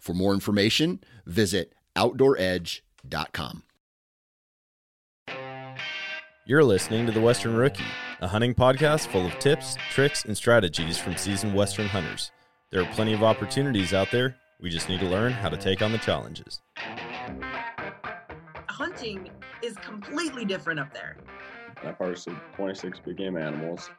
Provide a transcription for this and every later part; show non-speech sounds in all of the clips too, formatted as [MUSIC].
For more information, visit OutdoorEdge.com. You're listening to The Western Rookie, a hunting podcast full of tips, tricks, and strategies from seasoned Western hunters. There are plenty of opportunities out there. We just need to learn how to take on the challenges. Hunting is completely different up there. I've harvested 26 big game animals.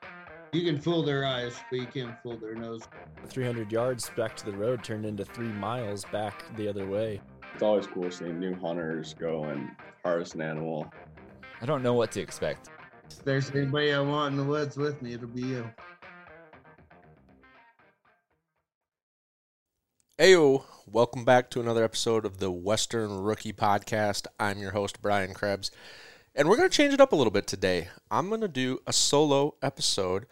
You can fool their eyes, but you can't fool their nose. 300 yards back to the road turned into three miles back the other way. It's always cool seeing new hunters go and harvest an animal. I don't know what to expect. If there's anybody I want in the woods with me, it'll be you. Heyo, welcome back to another episode of the Western Rookie Podcast. I'm your host, Brian Krebs. And we're going to change it up a little bit today. I'm going to do a solo episode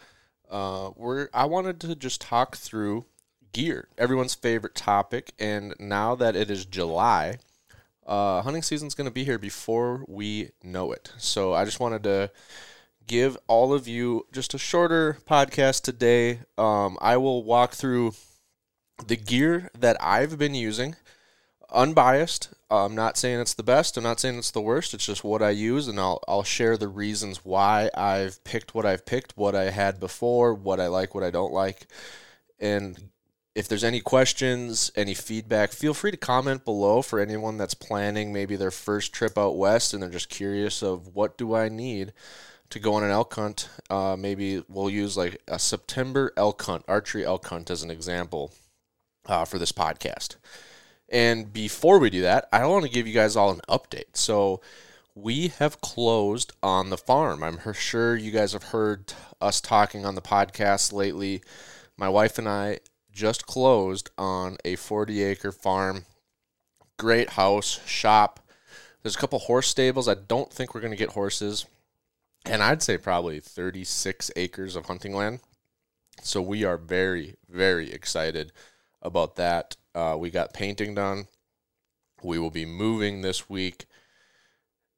uh, where I wanted to just talk through gear, everyone's favorite topic. And now that it is July, uh, hunting season's going to be here before we know it. So I just wanted to give all of you just a shorter podcast today. Um, I will walk through the gear that I've been using unbiased. I'm not saying it's the best. I'm not saying it's the worst. It's just what I use, and I'll I'll share the reasons why I've picked what I've picked, what I had before, what I like, what I don't like, and if there's any questions, any feedback, feel free to comment below for anyone that's planning maybe their first trip out west and they're just curious of what do I need to go on an elk hunt. Uh, maybe we'll use like a September elk hunt, archery elk hunt as an example uh, for this podcast. And before we do that, I want to give you guys all an update. So, we have closed on the farm. I'm sure you guys have heard us talking on the podcast lately. My wife and I just closed on a 40 acre farm. Great house, shop. There's a couple horse stables. I don't think we're going to get horses. And I'd say probably 36 acres of hunting land. So we are very, very excited about that. Uh, we got painting done. We will be moving this week.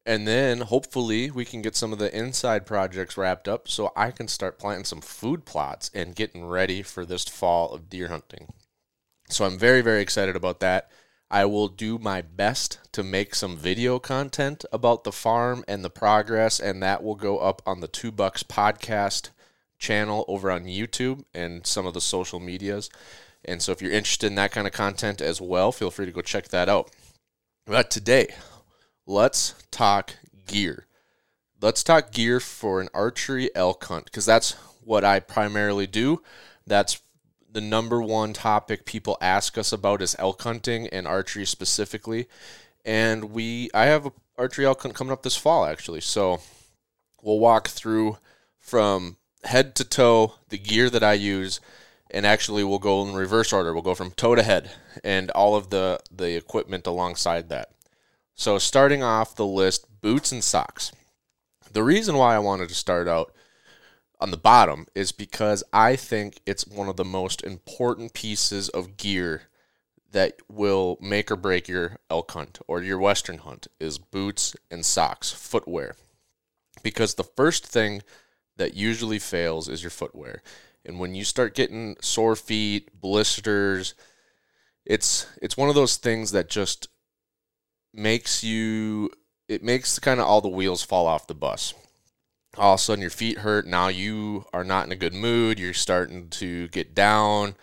And then hopefully we can get some of the inside projects wrapped up so I can start planting some food plots and getting ready for this fall of deer hunting. So I'm very, very excited about that. I will do my best to make some video content about the farm and the progress, and that will go up on the Two Bucks podcast channel over on YouTube and some of the social medias. And so if you're interested in that kind of content as well, feel free to go check that out. But today, let's talk gear. Let's talk gear for an archery elk hunt because that's what I primarily do. That's the number one topic people ask us about is elk hunting and archery specifically. And we I have a archery elk hunt coming up this fall actually. So we'll walk through from head to toe the gear that I use and actually we'll go in reverse order. We'll go from toe to head and all of the the equipment alongside that. So starting off the list, boots and socks. The reason why I wanted to start out on the bottom is because I think it's one of the most important pieces of gear that will make or break your elk hunt or your western hunt is boots and socks, footwear. Because the first thing that usually fails is your footwear. And when you start getting sore feet, blisters, it's it's one of those things that just makes you it makes kind of all the wheels fall off the bus. All of a sudden your feet hurt. Now you are not in a good mood. You're starting to get down.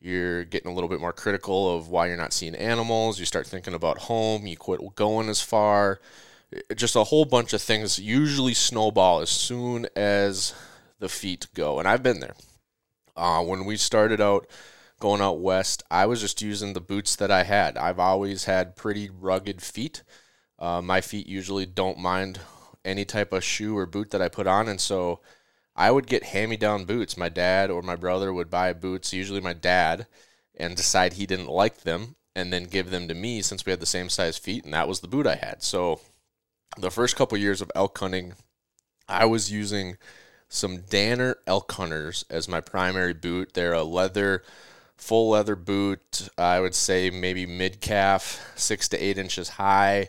You're getting a little bit more critical of why you're not seeing animals. You start thinking about home. You quit going as far. Just a whole bunch of things usually snowball as soon as the feet go. And I've been there. Uh, when we started out going out west, I was just using the boots that I had. I've always had pretty rugged feet. Uh, my feet usually don't mind any type of shoe or boot that I put on, and so I would get hand-me-down boots. My dad or my brother would buy boots, usually my dad, and decide he didn't like them, and then give them to me since we had the same size feet, and that was the boot I had. So the first couple years of elk hunting, I was using some Danner elk hunters as my primary boot. They're a leather, full leather boot. I would say maybe mid calf, six to eight inches high.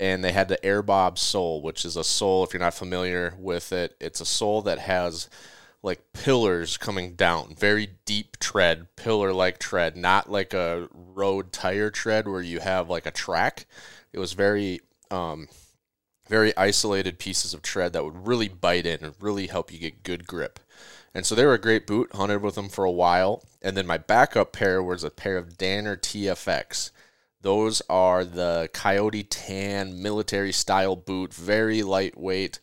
And they had the Air Bob sole, which is a sole, if you're not familiar with it, it's a sole that has like pillars coming down, very deep tread, pillar like tread, not like a road tire tread where you have like a track. It was very um, very isolated pieces of tread that would really bite in and really help you get good grip. And so they were a great boot, hunted with them for a while. And then my backup pair was a pair of Danner TFX. Those are the Coyote Tan military style boot, very lightweight,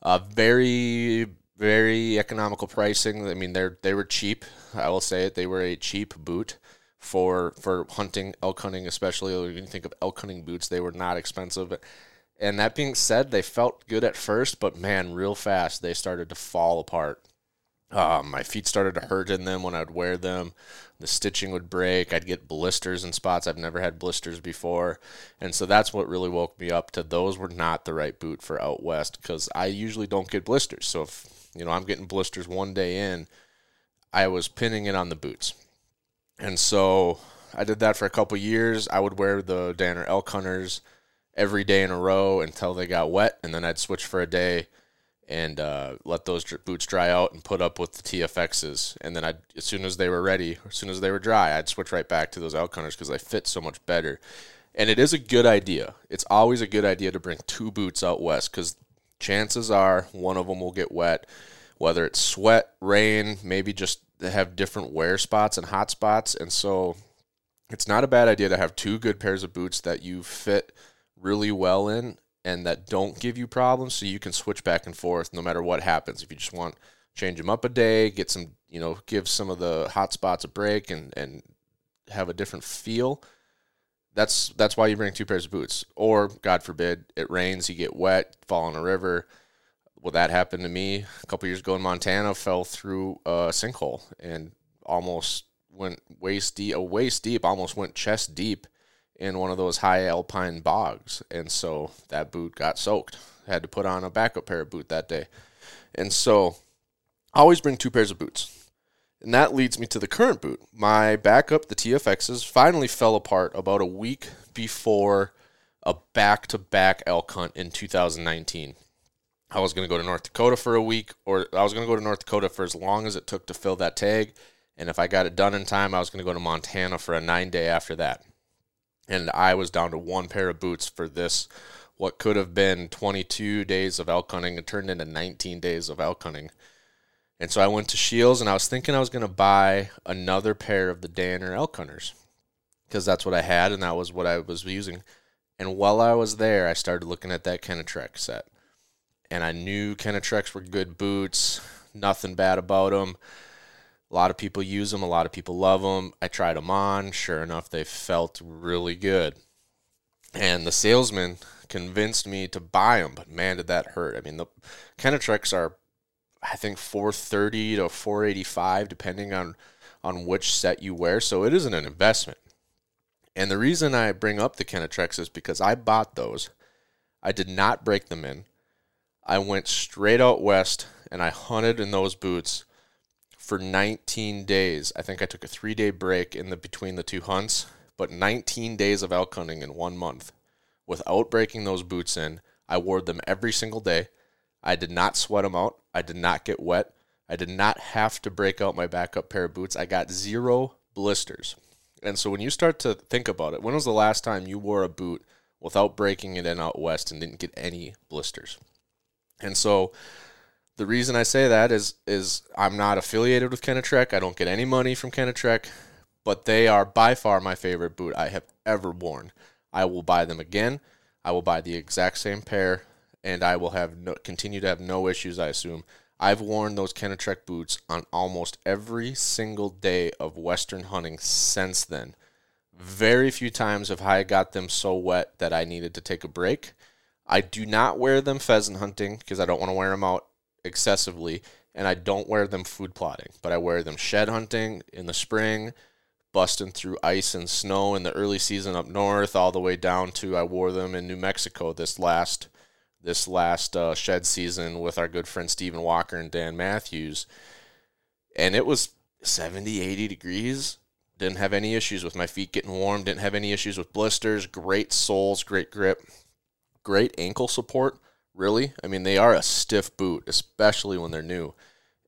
uh, very very economical pricing. I mean, they're they were cheap. I will say it. They were a cheap boot for for hunting, elk hunting, especially when you think of elk hunting boots. They were not expensive. And that being said, they felt good at first, but man, real fast they started to fall apart. Um, my feet started to hurt in them when I'd wear them. The stitching would break. I'd get blisters in spots I've never had blisters before, and so that's what really woke me up to those were not the right boot for out west because I usually don't get blisters. So if you know I'm getting blisters one day in, I was pinning it on the boots, and so I did that for a couple years. I would wear the Danner elk hunters every day in a row until they got wet, and then I'd switch for a day and uh, let those boots dry out and put up with the TFXs. And then I'd, as soon as they were ready, as soon as they were dry, I'd switch right back to those elk hunters because they fit so much better. And it is a good idea. It's always a good idea to bring two boots out west because chances are one of them will get wet, whether it's sweat, rain, maybe just have different wear spots and hot spots. And so it's not a bad idea to have two good pairs of boots that you fit – really well in and that don't give you problems so you can switch back and forth no matter what happens. If you just want change them up a day get some you know give some of the hot spots a break and and have a different feel that's that's why you bring two pairs of boots. Or god forbid it rains you get wet fall in a river. Well that happened to me a couple years ago in montana fell through a sinkhole and almost went waist deep a waist deep almost went chest deep in one of those high alpine bogs. And so that boot got soaked. I had to put on a backup pair of boot that day. And so I always bring two pairs of boots. And that leads me to the current boot. My backup, the TFXs, finally fell apart about a week before a back to back elk hunt in 2019. I was going to go to North Dakota for a week, or I was going to go to North Dakota for as long as it took to fill that tag. And if I got it done in time, I was going to go to Montana for a nine day after that and I was down to one pair of boots for this what could have been 22 days of elk hunting and turned into 19 days of elk hunting. And so I went to Scheels and I was thinking I was going to buy another pair of the Danner elk hunters because that's what I had and that was what I was using. And while I was there, I started looking at that Kenetrek set. And I knew Kenetreks were good boots, nothing bad about them. A lot of people use them. A lot of people love them. I tried them on. Sure enough, they felt really good. And the salesman convinced me to buy them, but man, did that hurt. I mean, the Kenetreks are, I think, 430 to 485, depending on on which set you wear. So it isn't an investment. And the reason I bring up the Kenetreks is because I bought those. I did not break them in. I went straight out west and I hunted in those boots for 19 days. I think I took a three day break in the between the two hunts, but 19 days of elk hunting in one month without breaking those boots in. I wore them every single day. I did not sweat them out. I did not get wet. I did not have to break out my backup pair of boots. I got zero blisters. And so when you start to think about it, when was the last time you wore a boot without breaking it in out west and didn't get any blisters? And so the reason I say that is is I'm not affiliated with Kenetrek. I don't get any money from Kenetrek, but they are by far my favorite boot I have ever worn. I will buy them again. I will buy the exact same pair, and I will have no, continue to have no issues. I assume I've worn those Kenetrek boots on almost every single day of Western hunting since then. Very few times have I got them so wet that I needed to take a break. I do not wear them pheasant hunting because I don't want to wear them out excessively, and I don't wear them food plotting, but I wear them shed hunting in the spring, busting through ice and snow in the early season up north, all the way down to I wore them in New Mexico this last this last uh, shed season with our good friend Stephen Walker and Dan Matthews, and it was 70, 80 degrees. Didn't have any issues with my feet getting warm. Didn't have any issues with blisters. Great soles, great grip, great ankle support. Really, I mean, they are a stiff boot, especially when they're new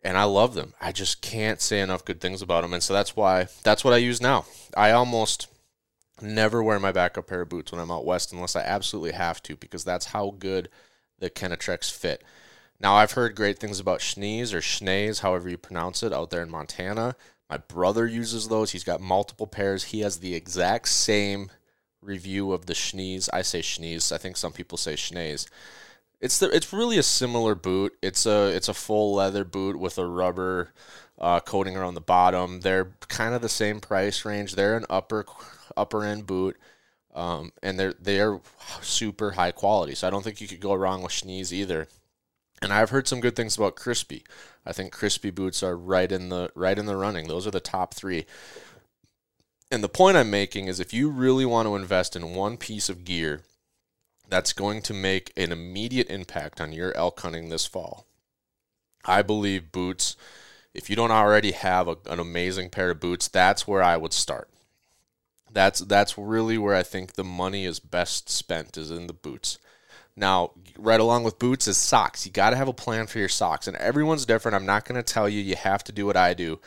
and I love them. I just can't say enough good things about them, and so that's why that's what I use now. I almost never wear my backup pair of boots when I'm out west unless I absolutely have to, because that's how good the Kenetreks fit. Now I've heard great things about Schnees or Schnees, however you pronounce it, out there in Montana. My brother uses those. He's got multiple pairs. He has the exact same review of the Schnees. I say Schnees. I think some people say Schnees. It's the it's really a similar boot. It's a it's a full leather boot with a rubber uh, coating around the bottom. They're kind of the same price range. They're an upper upper end boot, um, and they're they're super high quality. So I don't think you could go wrong with Schnees either. And I've heard some good things about Crispi. I think Crispi boots are right in the right in the running. Those are the top three. And the point I'm making is if you really want to invest in one piece of gear that's going to make an immediate impact on your elk hunting this fall. I believe boots, if you don't already have a, an amazing pair of boots, that's where I would start. That's that's really where I think the money is best spent is in the boots. Now, right along with boots is socks. You got to have a plan for your socks, and everyone's different. I'm not going to tell you you have to do what I do,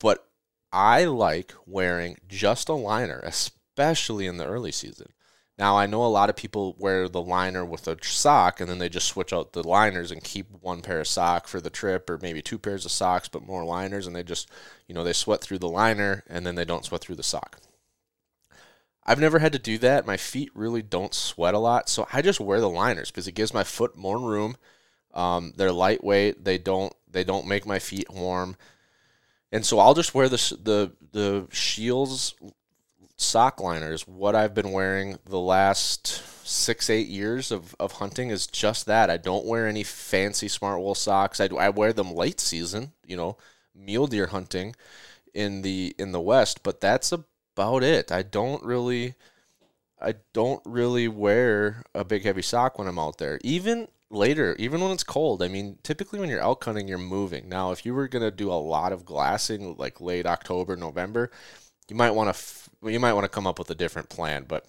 but I like wearing just a liner, especially in the early season. Now I know a lot of people wear the liner with a sock and then they just switch out the liners and keep one pair of sock for the trip or maybe two pairs of socks but more liners and they just you know they sweat through the liner and then they don't sweat through the sock. I've never had to do that. My feet really don't sweat a lot, so I just wear the liners because it gives my foot more room. Um, they're lightweight. They don't they don't make my feet warm, and so I'll just wear the the the Scheels sock liners. What I've been wearing the last six, eight years of, of hunting is just that. I don't wear any fancy smart wool socks. I, I wear them late season, you know, mule deer hunting in the in the west, but that's about it. I don't really I don't really wear a big heavy sock when I'm out there. Even later, even when it's cold. I mean, typically when you're elk hunting, you're moving. Now, if you were gonna do a lot of glassing, like late October, November, you might want to you might want to come up with a different plan. But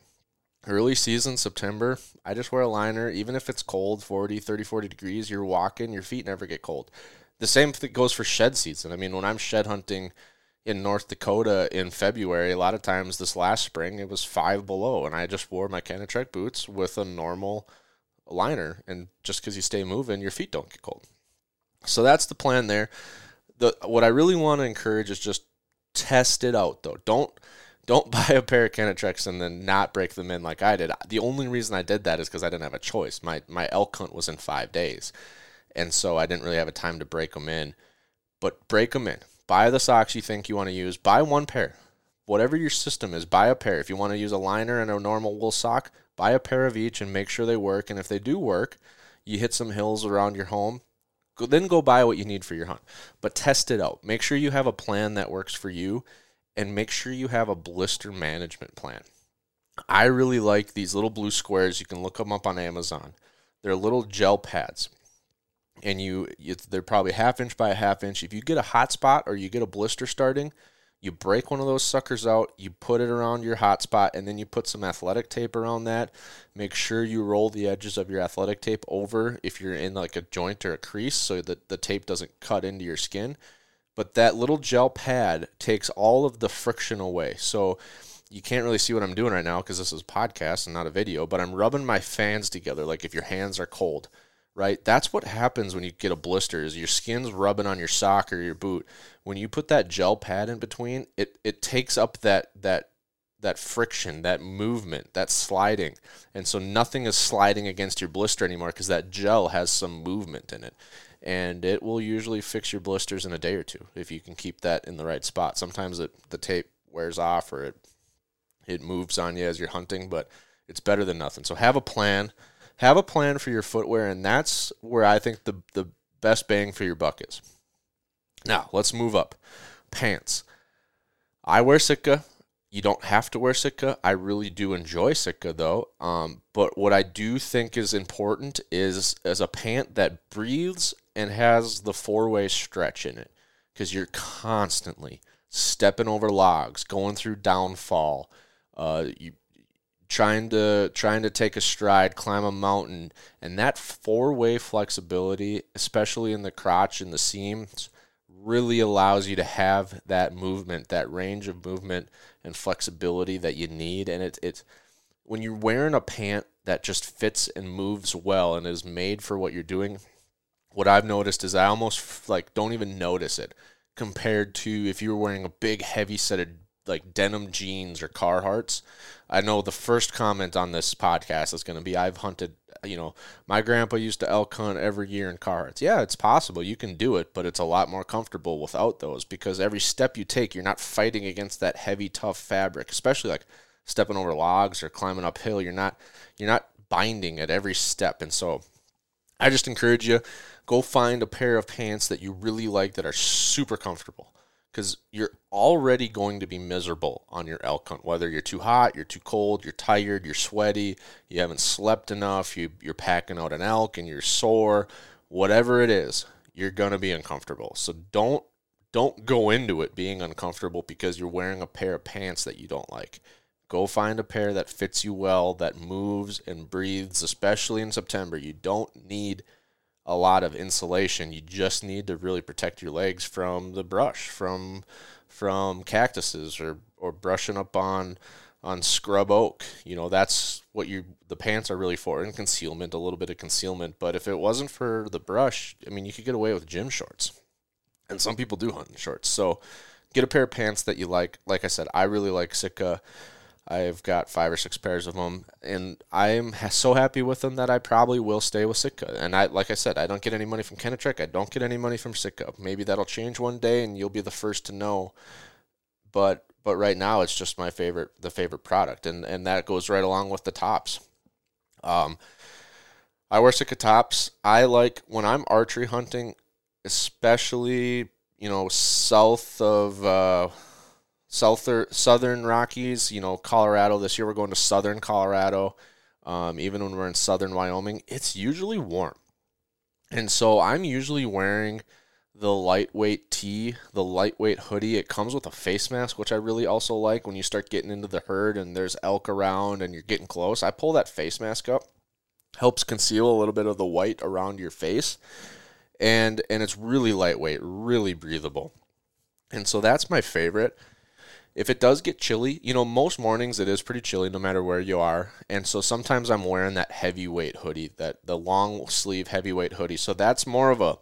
early season, September, I just wear a liner. Even if it's cold, 40, 30, 40 degrees, you're walking, your feet never get cold. The same thing goes for shed season. I mean, when I'm shed hunting in North Dakota in February, a lot of times this last spring, it was five below, and I just wore my Kenetrek boots with a normal liner. And just because you stay moving, your feet don't get cold. So that's the plan there. The what I really want to encourage is just test it out though. Don't don't [LAUGHS] buy a pair of Kenetreks and then not break them in like I did. The only reason I did that is because I didn't have a choice. My my elk hunt was in five days, and so I didn't really have a time to break them in. But break them in. Buy the socks you think you want to use. Buy one pair. Whatever your system is, buy a pair. If you want to use a liner and a normal wool sock, buy a pair of each and make sure they work. And if they do work, you hit some hills around your home, Go, then go buy what you need for your hunt. But test it out. Make sure you have a plan that works for you and make sure you have a blister management plan. I really like these little blue squares. You can look them up on Amazon. They're little gel pads. And you, they're probably half inch by a half inch. If you get a hot spot or you get a blister starting, you break one of those suckers out, you put it around your hot spot, and then you put some athletic tape around that. Make sure you roll the edges of your athletic tape over if you're in like a joint or a crease so that the tape doesn't cut into your skin. But that little gel pad takes all of the friction away. So you can't really see what I'm doing right now because this is podcast and not a video, but I'm rubbing my fans together like if your hands are cold right? That's what happens when you get a blister is your skin's rubbing on your sock or your boot. When you put that gel pad in between, it it takes up that that that friction, that movement, that sliding. And so nothing is sliding against your blister anymore because that gel has some movement in it. And it will usually fix your blisters in a day or two if you can keep that in the right spot. Sometimes it, the tape wears off or it it moves on you as you're hunting, but it's better than nothing. So have a plan have a plan for your footwear, and that's where I think the the best bang for your buck is. Now let's move up. Pants. I wear Sitka. You don't have to wear Sitka. I really do enjoy Sitka though. Um, but what I do think is important is as a pant that breathes and has the four way stretch in it because you're constantly stepping over logs, going through downfall, uh, you trying to trying to take a stride, climb a mountain, and that four way flexibility, especially in the crotch and the seams, really allows you to have that movement, that range of movement and flexibility that you need. And it it's when you're wearing a pant that just fits and moves well and is made for what you're doing. What I've noticed is I almost like don't even notice it compared to if you were wearing a big heavy set of like denim jeans or Carhartts. I know the first comment on this podcast is going to be I've hunted, uh, you know, my grandpa used to elk hunt every year in Carhartts. Yeah, it's possible. You can do it, but it's a lot more comfortable without those because every step you take, you're not fighting against that heavy, tough fabric, especially like stepping over logs or climbing uphill. You're not you're not binding at every step. And so I just encourage you go find a pair of pants that you really like that are super comfortable because you're already going to be miserable on your elk hunt. Whether you're too hot, you're too cold, you're tired, you're sweaty, you haven't slept enough, you, you're packing out an elk and you're sore, whatever it is, you're gonna be uncomfortable. So don't don't go into it being uncomfortable because you're wearing a pair of pants that you don't like. Go find a pair that fits you well, that moves and breathes, especially in September. You don't need a lot of insulation. You just need to really protect your legs from the brush, from from cactuses or or brushing up on on scrub oak. You know, that's what you the pants are really for and concealment, a little bit of concealment. But if it wasn't for the brush, I mean, you could get away with gym shorts. And some people do hunt in shorts. So get a pair of pants that you like. Like I said, I really like Sitka. I've got five or six pairs of them, and I'm so happy with them that I probably will stay with Sitka. And I, like I said, I don't get any money from Kenetrek. I don't get any money from Sitka. Maybe that'll change one day, and you'll be the first to know. But but right now, it's just my favorite, the favorite product, and and that goes right along with the tops. Um, I wear Sitka tops. I like when I'm archery hunting, especially you know south of. Uh, south southern Rockies, you know, Colorado. This year we're going to southern Colorado. Um, even when we're in southern Wyoming, it's usually warm. And so I'm usually wearing the lightweight tee, the lightweight hoodie. It comes with a face mask, which I really also like when you start getting into the herd and there's elk around and you're getting close. I pull that face mask up, helps conceal a little bit of the white around your face. And and it's really lightweight, really breathable. And so that's my favorite if it does get chilly, you know, most mornings it is pretty chilly no matter where you are. And so sometimes I'm wearing that heavyweight hoodie, that the long sleeve heavyweight hoodie. So that's more of a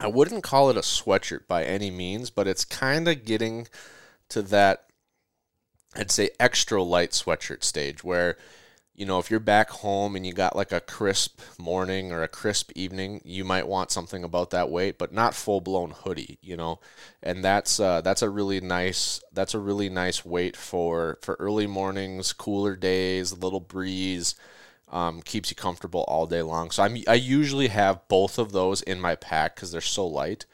I wouldn't call it a sweatshirt by any means, but it's kind of getting to that I'd say extra light sweatshirt stage where you know, if you're back home and you got like a crisp morning or a crisp evening, you might want something about that weight, but not full blown hoodie, you know. And that's uh, that's a really nice that's a really nice weight for for early mornings, cooler days, a little breeze, um, keeps you comfortable all day long. So I'm I usually have both of those in my pack because they're so light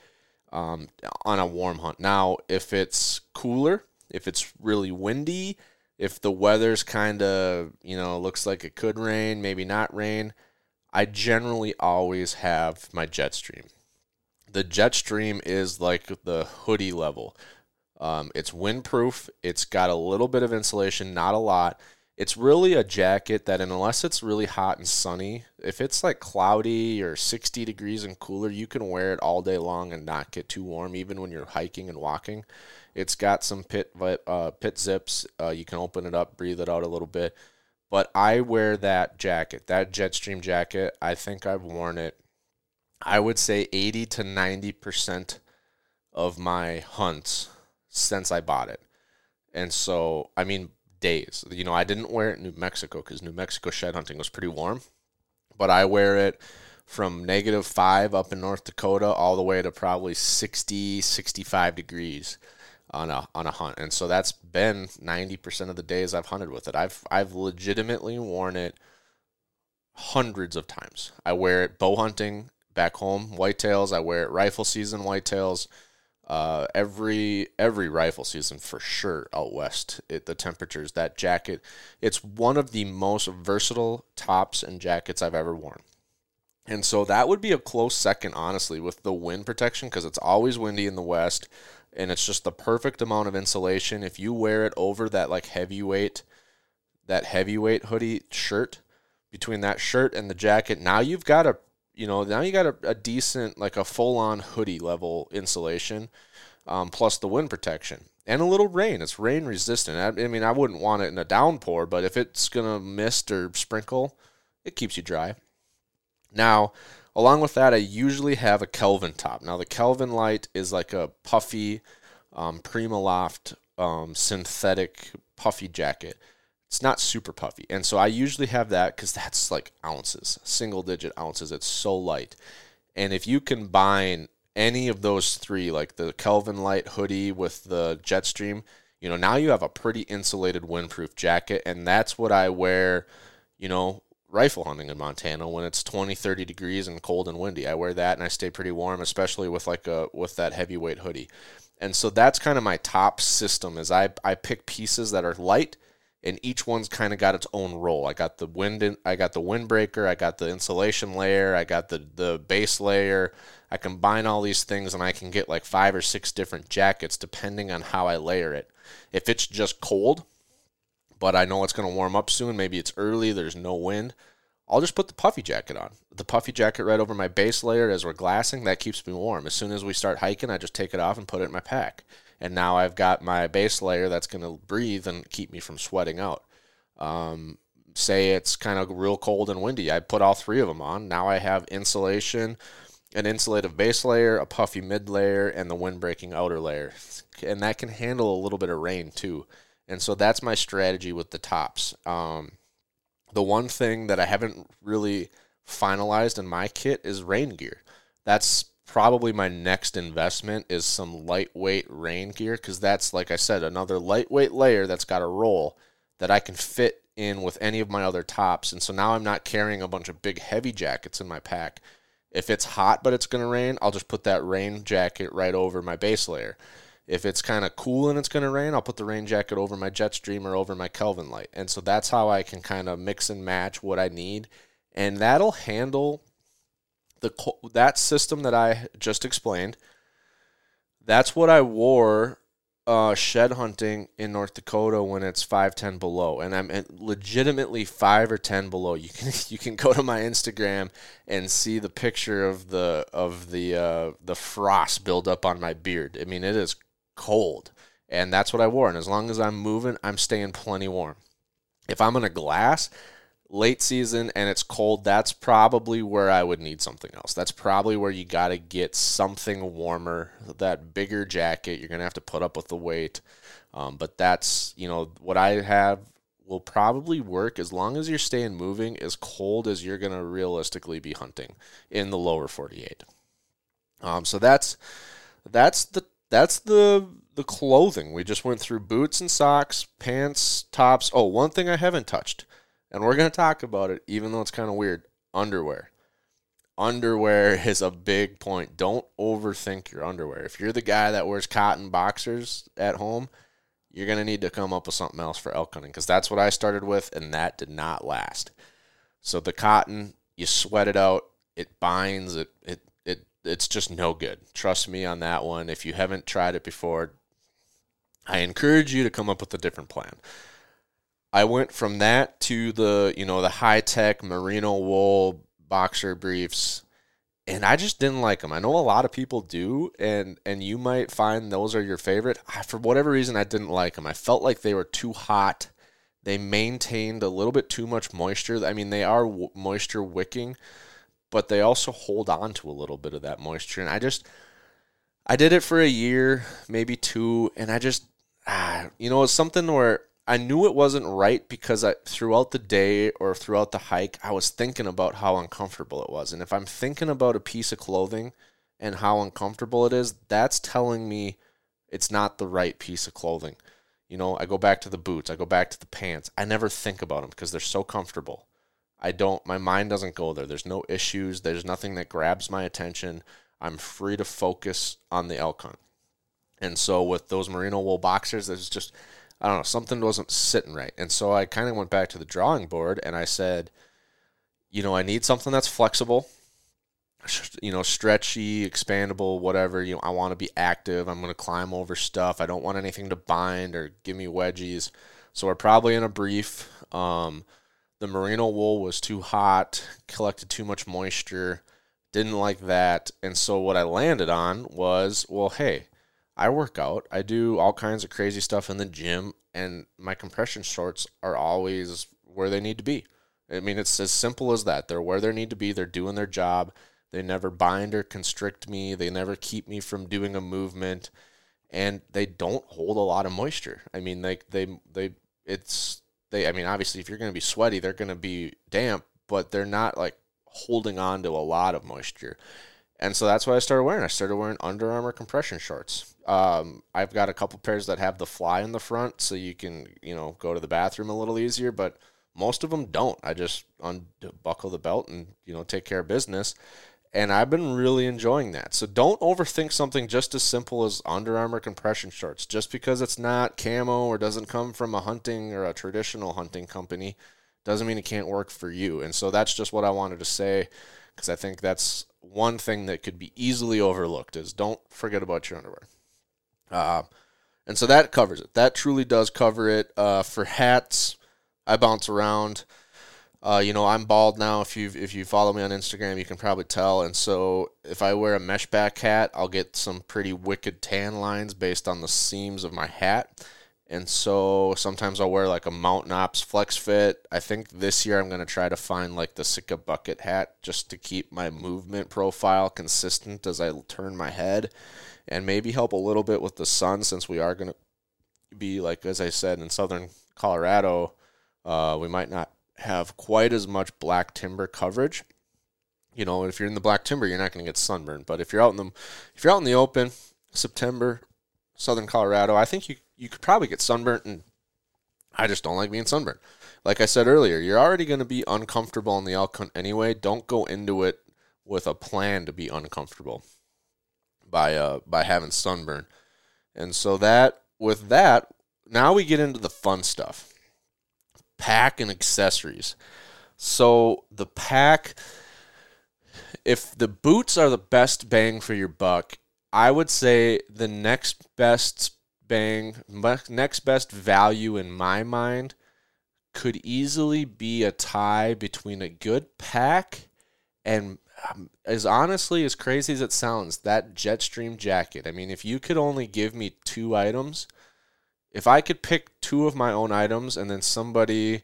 um, on a warm hunt. Now, if it's cooler, if it's really windy if the weather's kind of, you know, looks like it could rain, maybe not rain, I generally always have my Jetstream. The Jetstream is like the hoodie level. Um, it's windproof. It's got a little bit of insulation, not a lot. It's really a jacket that, unless it's really hot and sunny, if it's like cloudy or 60 degrees and cooler, you can wear it all day long and not get too warm, even when you're hiking and walking. It's got some pit uh, pit zips. Uh, you can open it up, breathe it out a little bit. But I wear that jacket, that Jetstream jacket. I think I've worn it. I would say 80 to 90 percent of my hunts since I bought it. And so, I mean, days. You know, I didn't wear it in New Mexico because New Mexico shed hunting was pretty warm. But I wear it from negative five up in North Dakota all the way to probably 60, 65 degrees on a on a hunt. And so that's been 90% of the days I've hunted with it. I've I've legitimately worn it hundreds of times. I wear it bow hunting back home, whitetails, I wear it rifle season whitetails. uh, every every rifle season for sure out west. It, the temperatures, that jacket, it's one of the most versatile tops and jackets I've ever worn. And so that would be a close second, honestly, with the wind protection because it's always windy in the west, and it's just the perfect amount of insulation. If you wear it over that like heavyweight, that heavyweight hoodie shirt, between that shirt and the jacket, now you've got a you know, now you got a, a decent, like a full on hoodie level insulation, um, plus the wind protection and a little rain. It's rain resistant. I, I mean, I wouldn't want it in a downpour, but if it's to mist or sprinkle, it keeps you dry. Now, along with that, I usually have a Kelvin top. Now, the Kelvin Light is like a puffy um, Primaloft um, synthetic puffy jacket. It's not super puffy. And so I usually have that because that's like ounces, single digit ounces. It's so light. And if you combine any of those three, like the Kelvin Light hoodie with the Jetstream, you know, now you have a pretty insulated windproof jacket. And that's what I wear, you know, rifle hunting in Montana when it's 20, 30 degrees and cold and windy. I wear that and I stay pretty warm, especially with like a with that heavyweight hoodie. And so that's kind of my top system is I, I pick pieces that are light and each one's kind of got its own role. I got the wind, in, I got the windbreaker, I got the insulation layer, I got the the base layer. I combine all these things, and I can get like five or six different jackets depending on how I layer it. If it's just cold, but I know it's going to warm up soon, maybe it's early, there's no wind. I'll just put the puffy jacket on. The puffy jacket right over my base layer as we're glassing, that keeps me warm. As soon as we start hiking, I just take it off and put it in my pack and now I've got my base layer that's going to breathe and keep me from sweating out. Um, say it's kind of real cold and windy, I put all three of them on. Now I have insulation, an insulative base layer, a puffy mid layer, and the wind breaking outer layer, and that can handle a little bit of rain too. And so that's my strategy with the tops. Um, the one thing that I haven't really finalized in my kit is rain gear. That's probably my next investment is some lightweight rain gear because that's like I said another lightweight layer that's got a roll that I can fit in with any of my other tops and so now I'm not carrying a bunch of big heavy jackets in my pack. If it's hot but it's going to rain, I'll just put that rain jacket right over my base layer. If it's kind of cool and it's going to rain, I'll put the rain jacket over my Jetstream or over my Kelvin light. And so that's how I can kind of mix and match what I need and that'll handle the that system that I just explained, that's what I wore uh, shed hunting in North Dakota when it's five ten below, and I'm legitimately five or ten below. You can [LAUGHS] you can go to my Instagram and see the picture of the of the uh, the frost build up on my beard. I mean, it is cold, and that's what I wore. And as long as I'm moving, I'm staying plenty warm. If I'm in a glass, late season and it's cold, that's probably where I would need something else. That's probably where you got to get something warmer, that bigger jacket. You're going to have to put up with the weight. Um, but that's, you know, what I have will probably work as long as you're staying moving as cold as you're going to realistically be hunting in the lower 48. Um, so that's that's the that's the the clothing. We just went through boots and socks, pants, tops. Oh, one thing I haven't touched and we're going to talk about it, even though it's kind of weird underwear. Underwear [LAUGHS] is a big point. Don't overthink your underwear. If you're the guy that wears cotton boxers at home, you're going to need to come up with something else for elk hunting because that's what I started with, and that did not last. So the cotton, you sweat it out, it binds, it, it, it's just no good. Trust me on that one. If you haven't tried it before, I encourage you to come up with a different plan. I went from that to the you know the high tech merino wool boxer briefs, and I just didn't like them. I know a lot of people do, and and you might find those are your favorite. I, for whatever reason, I didn't like them. I felt like they were too hot. They maintained a little bit too much moisture. I mean, they are w- moisture wicking, but they also hold on to a little bit of that moisture. And I just, I did it for a year, maybe two, and I just, ah, you know, it's something where I knew it wasn't right because I throughout the day or throughout the hike, I was thinking about how uncomfortable it was. And if I'm thinking about a piece of clothing and how uncomfortable it is, that's telling me it's not the right piece of clothing. You know, I go back to the boots, I go back to the pants. I never think about them because they're so comfortable. I don't my mind doesn't go there. There's no issues, there's nothing that grabs my attention. I'm free to focus on the elk hunt. And so with those merino wool boxers, there's just I don't know something wasn't sitting right. And so I kind of went back to the drawing board and I said, you know, I need something that's flexible, you know, stretchy, expandable, whatever. You know, I want to be active. I'm going to climb over stuff. I don't want anything to bind or give me wedgies. So we're probably in a brief. Um, the merino wool was too hot, collected too much moisture, didn't like that. And so what I landed on was, well, hey, I work out. I do all kinds of crazy stuff in the gym, and my compression shorts are always where they need to be. I mean, it's as simple as that. They're where they need to be. They're doing their job. They never bind or constrict me. They never keep me from doing a movement, and they don't hold a lot of moisture. I mean, like they they it's they. I mean, obviously, if you're going to be sweaty, they're going to be damp, but they're not like holding on to a lot of moisture. And so that's what I started wearing. I started wearing Under Armour compression shorts. Um, I've got a couple pairs that have the fly in the front, so you can you know go to the bathroom a little easier. But most of them don't. I just unbuckle the belt and you know take care of business. And I've been really enjoying that. So don't overthink something just as simple as Under Armour compression shorts. Just because it's not camo or doesn't come from a hunting or a traditional hunting company doesn't mean it can't work for you. And so that's just what I wanted to say because I think that's one thing that could be easily overlooked is don't forget about your underwear. Uh, and so that covers it. That truly does cover it. Uh, for hats, I bounce around. Uh, you know, I'm bald now. If you if you follow me on Instagram, you can probably tell. And so, if I wear a mesh back hat, I'll get some pretty wicked tan lines based on the seams of my hat. And so sometimes I'll wear like a Mountain Ops Flex Fit. I think this year I'm going to try to find like the Sitka bucket hat just to keep my movement profile consistent as I turn my head and maybe help a little bit with the sun since we are going to be, like, as I said, in southern Colorado. Uh, we might not have quite as much black timber coverage. You know, if you're in the black timber, you're not going to get sunburned. But if you're out in the if you're out in the open, September, southern Colorado, I think you you could probably get sunburned. and I just don't like being sunburned. Like I said earlier, you're already going to be uncomfortable in the hunt anyway. Don't go into it with a plan to be uncomfortable by uh by having sunburn. And so that with that, now we get into the fun stuff. Pack and accessories. So the pack if the boots are the best bang for your buck, I would say the next best bang, next best value in my mind could easily be a tie between a good pack and um, as honestly as crazy as it sounds, that Jetstream jacket. I mean, if you could only give me two items, if I could pick two of my own items and then somebody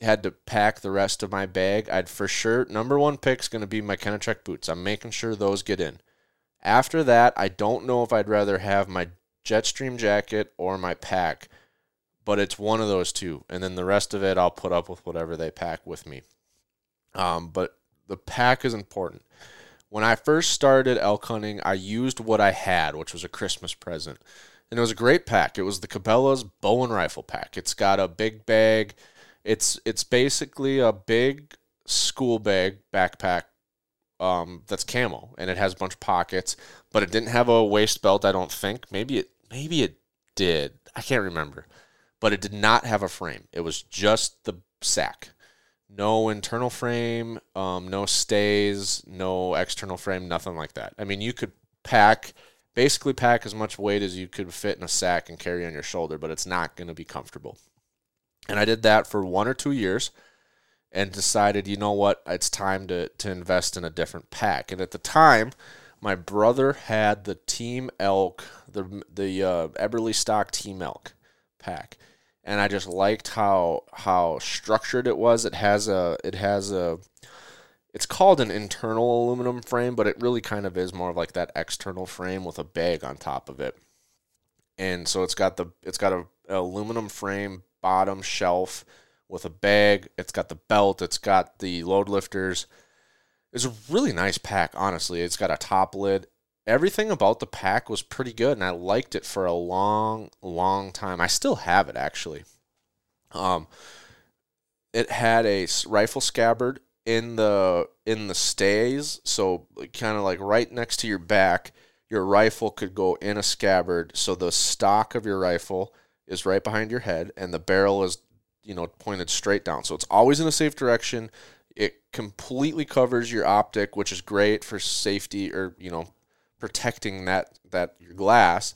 had to pack the rest of my bag, I'd for sure number one pick is going to be my Kenetrek boots. I'm making sure those get in. After that, I don't know if I'd rather have my Jetstream jacket or my pack, but it's one of those two. And then the rest of it, I'll put up with whatever they pack with me. Um, but the pack is important. When I first started elk hunting, I used what I had, which was a Christmas present. And it was a great pack. It was the Cabela's bow and rifle pack. It's got a big bag. It's it's basically a big school bag backpack um, that's camo and it has a bunch of pockets, but it didn't have a waist belt. I don't think. Maybe it maybe it did. I can't remember, but it did not have a frame. It was just the sack. No internal frame, um, no stays, no external frame, nothing like that. I mean, you could pack basically pack as much weight as you could fit in a sack and carry on your shoulder, but it's not going to be comfortable. And I did that for one or two years and decided, you know what, it's time to, to invest in a different pack. And at the time, my brother had the Team Elk, the the uh, Eberlestock Team Elk pack, and I just liked how how structured it was. It has a it has a it's called an internal aluminum frame, but it really kind of is more of like that external frame with a bag on top of it. And so it's got the it's got a, aluminum frame bottom shelf with a bag. It's got the belt. It's got the load lifters. It's a really nice pack, honestly. It's got a top lid. Everything about the pack was pretty good, and I liked it for a long, long time. I still have it actually. Um, it had a rifle scabbard in the in the stays, so kind of like right next to your back. your rifle could go in a scabbard. So the stock of your rifle is right behind your head and the barrel is, you know, pointed straight down. So it's always in a safe direction. It completely covers your optic, which is great for safety or, you know, protecting that that your glass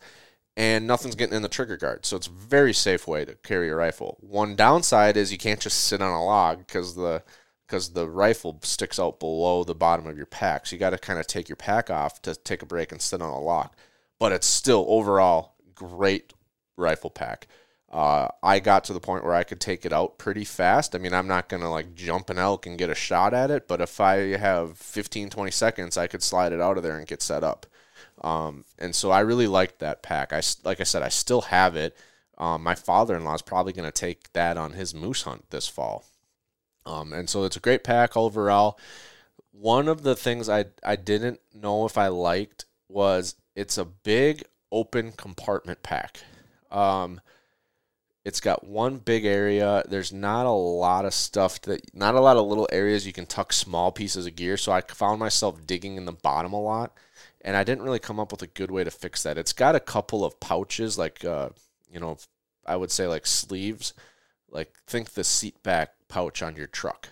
and nothing's getting in the trigger guard. So it's a very safe way to carry a rifle. One downside is you can't just sit on a log because the because the rifle sticks out below the bottom of your pack. So you got to kind of take your pack off to take a break and sit on a log. But it's still overall great rifle pack. Uh, I got to the point where I could take it out pretty fast. I mean, I'm not going to like jump an elk and get a shot at it, but if I have 15, 20 seconds, I could slide it out of there and get set up. Um, and so I really liked that pack. I, like I said, I still have it. Um, my father in law is probably going to take that on his moose hunt this fall. Um, and so it's a great pack overall. One of the things I, I didn't know if I liked was it's a big open compartment pack. Um, it's got one big area. There's not a lot of stuff that, not a lot of little areas you can tuck small pieces of gear. So I found myself digging in the bottom a lot and I didn't really come up with a good way to fix that. It's got a couple of pouches, like uh, you know, I would say like sleeves, like think the seat back pouch on your truck,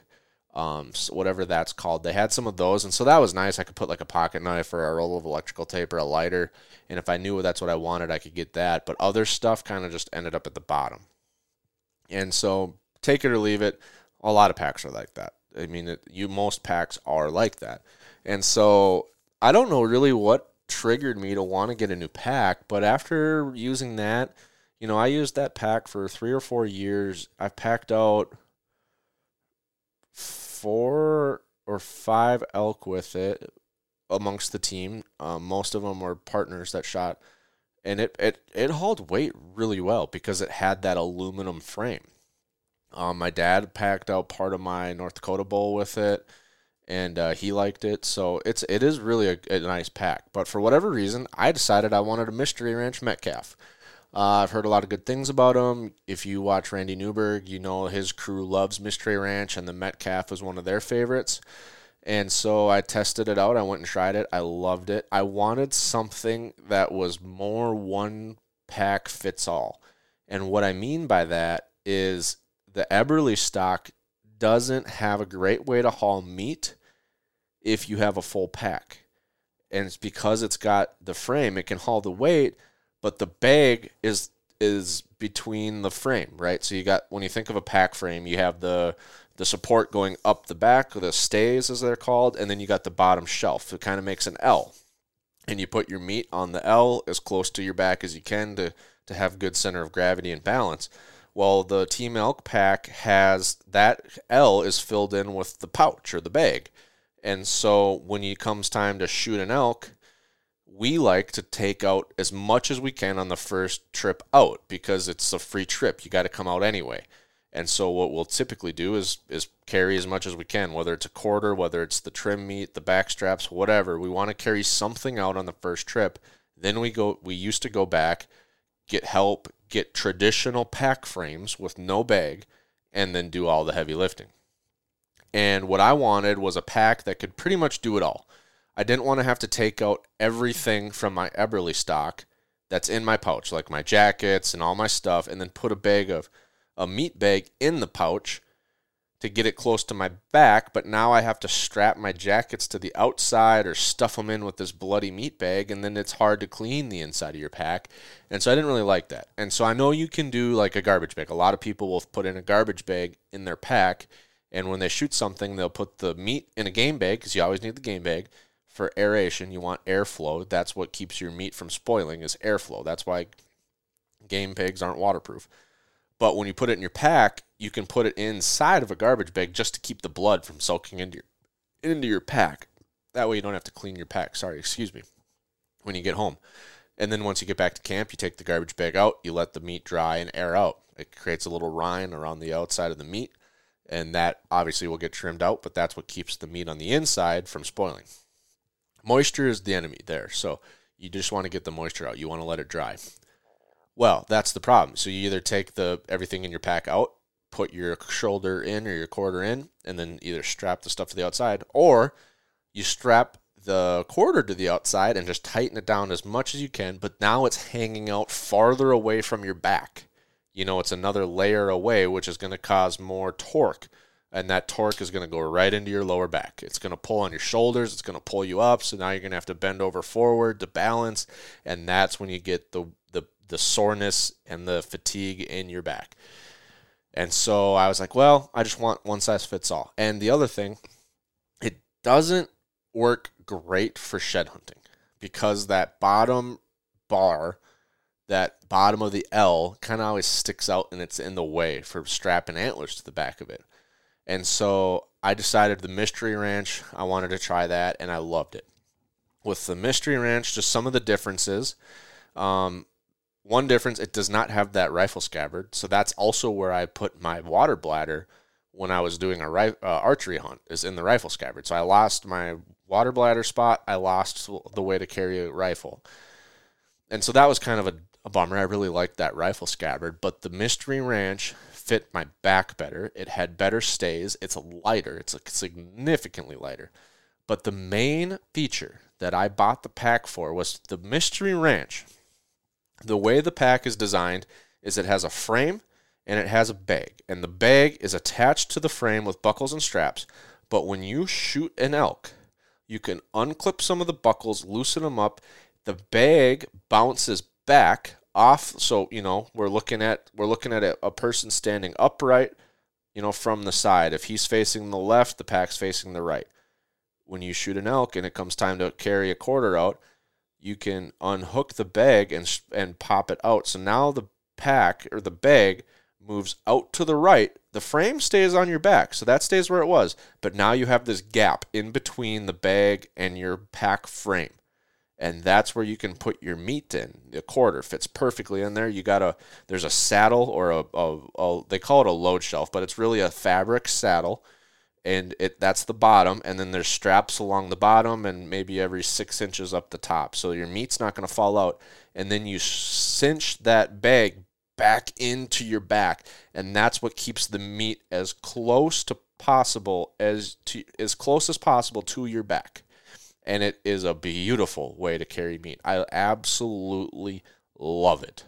um, so whatever that's called. They had some of those, and so that was nice. I could put like a pocket knife or a roll of electrical tape or a lighter, and if I knew that's what I wanted, I could get that. But other stuff kind of just ended up at the bottom, and so take it or leave it. A lot of packs are like that. I mean, it, you most packs are like that, and so I don't know really what triggered me to want to get a new pack, but after using that, you know, I used that pack for three or four years. I've packed out four or five elk with it amongst the team. Um, most of them were partners that shot, and it, it it hauled weight really well because it had that aluminum frame. Um, my dad packed out part of my North Dakota bowl with it and uh, he liked it. So it's it is really a, a, nice pack. But for whatever reason, I decided I wanted a Mystery Ranch Metcalf. Uh, I've heard a lot of good things about him. If you watch Randy Newberg, you know his crew loves Mystery Ranch, and the Metcalf was one of their favorites. And so I tested it out. I went and tried it. I loved it. I wanted something that was more one pack fits all. And what I mean by that is the Eberlestock doesn't have a great way to haul meat if you have a full pack. And it's because it's got the frame, it can haul the weight, but the bag is is between the frame, right? So you got when you think of a pack frame, you have the the support going up the back, the stays as they're called, and then you got the bottom shelf. It kind of makes an L. And you put your meat on the L as close to your back as you can to to have good center of gravity and balance. Well, the Team Elk pack has that L is filled in with the pouch or the bag. And so when it comes time to shoot an elk, we like to take out as much as we can on the first trip out because it's a free trip. You got to come out anyway. And so what we'll typically do is is carry as much as we can, whether it's a quarter, whether it's the trim meat, the back straps, whatever. We want to carry something out on the first trip. Then we go we used to go back, get help, get traditional pack frames with no bag, and then do all the heavy lifting. And what I wanted was a pack that could pretty much do it all. I didn't want to have to take out everything from my Eberlestock that's in my pouch, like my jackets and all my stuff, and then put a bag of a meat bag in the pouch to get it close to my back, but now I have to strap my jackets to the outside or stuff them in with this bloody meat bag, and then it's hard to clean the inside of your pack. And so I didn't really like that. And so I know you can do like a garbage bag. A lot of people will put in a garbage bag in their pack, and when they shoot something, they'll put the meat in a game bag because you always need the game bag for aeration. You want airflow. That's what keeps your meat from spoiling is airflow. That's why game pigs aren't waterproof. But when you put it in your pack, you can put it inside of a garbage bag just to keep the blood from soaking into your into your pack. That way you don't have to clean your pack. Sorry, excuse me. When you get home. And then once you get back to camp, you take the garbage bag out, you let the meat dry and air out. It creates a little rind around the outside of the meat, and that obviously will get trimmed out, but that's what keeps the meat on the inside from spoiling. Moisture is the enemy there, so you just want to get the moisture out. You want to let it dry. Well, that's the problem. So you either take the everything in your pack out, put your shoulder in or your quarter in, and then either strap the stuff to the outside, or you strap the quarter to the outside and just tighten it down as much as you can, but now it's hanging out farther away from your back. You know, it's another layer away, which is going to cause more torque. And that torque is going to go right into your lower back. It's going to pull on your shoulders. It's going to pull you up. So now you're going to have to bend over forward to balance. And that's when you get the, the, the soreness and the fatigue in your back. And so I was like, well, I just want one size fits all. And the other thing, it doesn't work great for shed hunting because that bottom bar, that bottom of the L, kind of always sticks out and it's in the way for strapping antlers to the back of it. And so I decided the Mystery Ranch, I wanted to try that and I loved it. With the Mystery Ranch, just some of the differences. Um, one difference, it does not have that rifle scabbard. So that's also where I put my water bladder when I was doing a ri- uh, archery hunt, is in the rifle scabbard. So I lost my water bladder spot. I lost the way to carry a rifle. And so that was kind of a, a bummer. I really liked that rifle scabbard, but the Mystery Ranch fit my back better. It had better stays. It's lighter. It's significantly lighter. But the main feature that I bought the pack for was the Mystery Ranch the way the pack is designed is it has a frame and it has a bag. And the bag is attached to the frame with buckles and straps. But when you shoot an elk, you can unclip some of the buckles, loosen them up. The bag bounces back off. So, you know, we're looking at we're looking at a, a person standing upright, you know, from the side. If he's facing the left, the pack's facing the right. When you shoot an elk and it comes time to carry a quarter out, you can unhook the bag and and pop it out. So now the pack or the bag moves out to the right. The frame stays on your back, so that stays where it was. But now you have this gap in between the bag and your pack frame. And that's where you can put your meat in. The quarter fits perfectly in there. You got a there's a saddle or a, a, a they call it a load shelf, but it's really a fabric saddle and it that's the bottom and then there's straps along the bottom and maybe every six inches up the top so your meat's not going to fall out and then you cinch that bag back into your back and that's what keeps the meat as close to possible as to as close as possible to your back and it is a beautiful way to carry meat i absolutely love it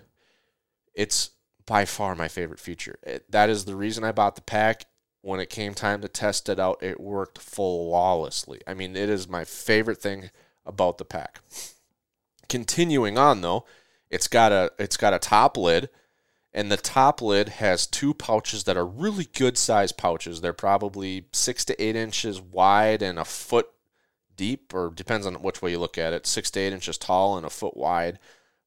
it's by far my favorite feature it, that is the reason i bought the pack when it came time to test it out, it worked flawlessly. I mean, it is my favorite thing about the pack. Continuing on though, it's got a it's got a top lid and the top lid has two pouches that are really good size pouches. They're probably six to eight inches wide and a foot deep, or depends on which way you look at it, six to eight inches tall and a foot wide.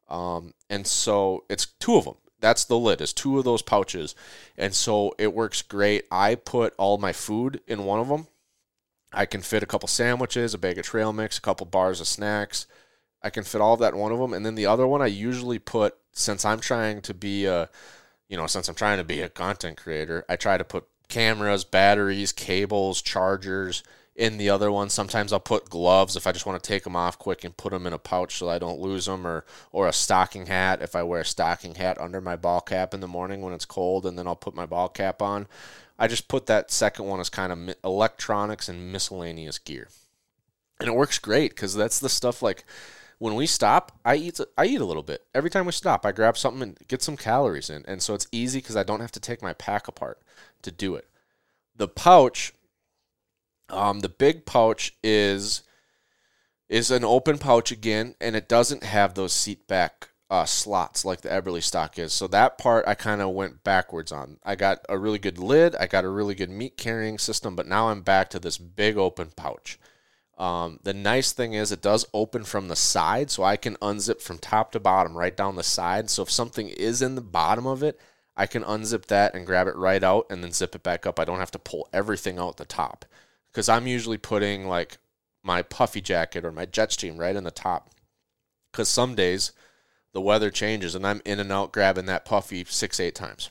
Um, and so it's two of them that's the lid is two of those pouches. And so it works great. I put all my food in one of them i can fit a couple sandwiches a bag of trail mix a couple bars of snacks. I can fit all of that in one of them and then the other one i usually put since i'm trying to be a you know since i'm trying to be a content creator i try to put cameras batteries cables chargers in the other one. Sometimes I'll put gloves if I just want to take them off quick and put them in a pouch so I don't lose them, or or a stocking hat if I wear a stocking hat under my ball cap in the morning when it's cold, and then I'll put my ball cap on. I just put that second one as kind of electronics and miscellaneous gear, and it works great because that's the stuff like when we stop, I eat I eat a little bit every time we stop. I grab something and get some calories in, and so it's easy because I don't have to take my pack apart to do it. The pouch um, the big pouch is is an open pouch again, and it doesn't have those seat back uh, slots like the Eberlestock is. So that part I kind of went backwards on. I got a really good lid, I got a really good meat carrying system, but now I'm back to this big open pouch. Um, the nice thing is it does open from the side, so I can unzip from top to bottom right down the side. So if something is in the bottom of it, I can unzip that and grab it right out and then zip it back up. I don't have to pull everything out the top because I'm usually putting like my puffy jacket or my Jetstream right in the top. Because some days the weather changes and I'm in and out grabbing that puffy six, eight times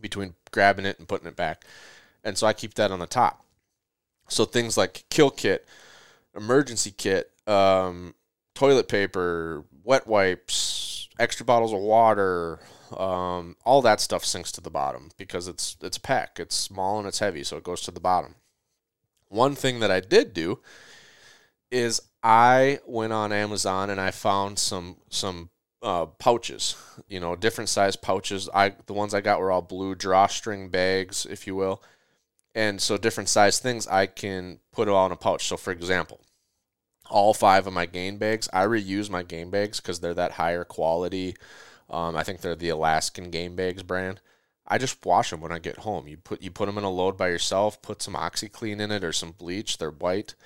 between grabbing it and putting it back. And so I keep that on the top. So things like kill kit, emergency kit, um, toilet paper, wet wipes, extra bottles of water, um, all that stuff sinks to the bottom because it's it's a pack. It's small and it's heavy, so it goes to the bottom. One thing that I did do is I went on Amazon and I found some some uh, pouches, you know, different size pouches. I the ones I got were all blue drawstring bags, if you will, and so different size things I can put all in a pouch. So, for example, all five of my game bags, I reuse my game bags because they're that higher quality. Um, I think they're the Alaskan Game Bags brand. I just wash them when I get home. You put you put them in a load by yourself. Put some OxiClean in it or some bleach. They're white,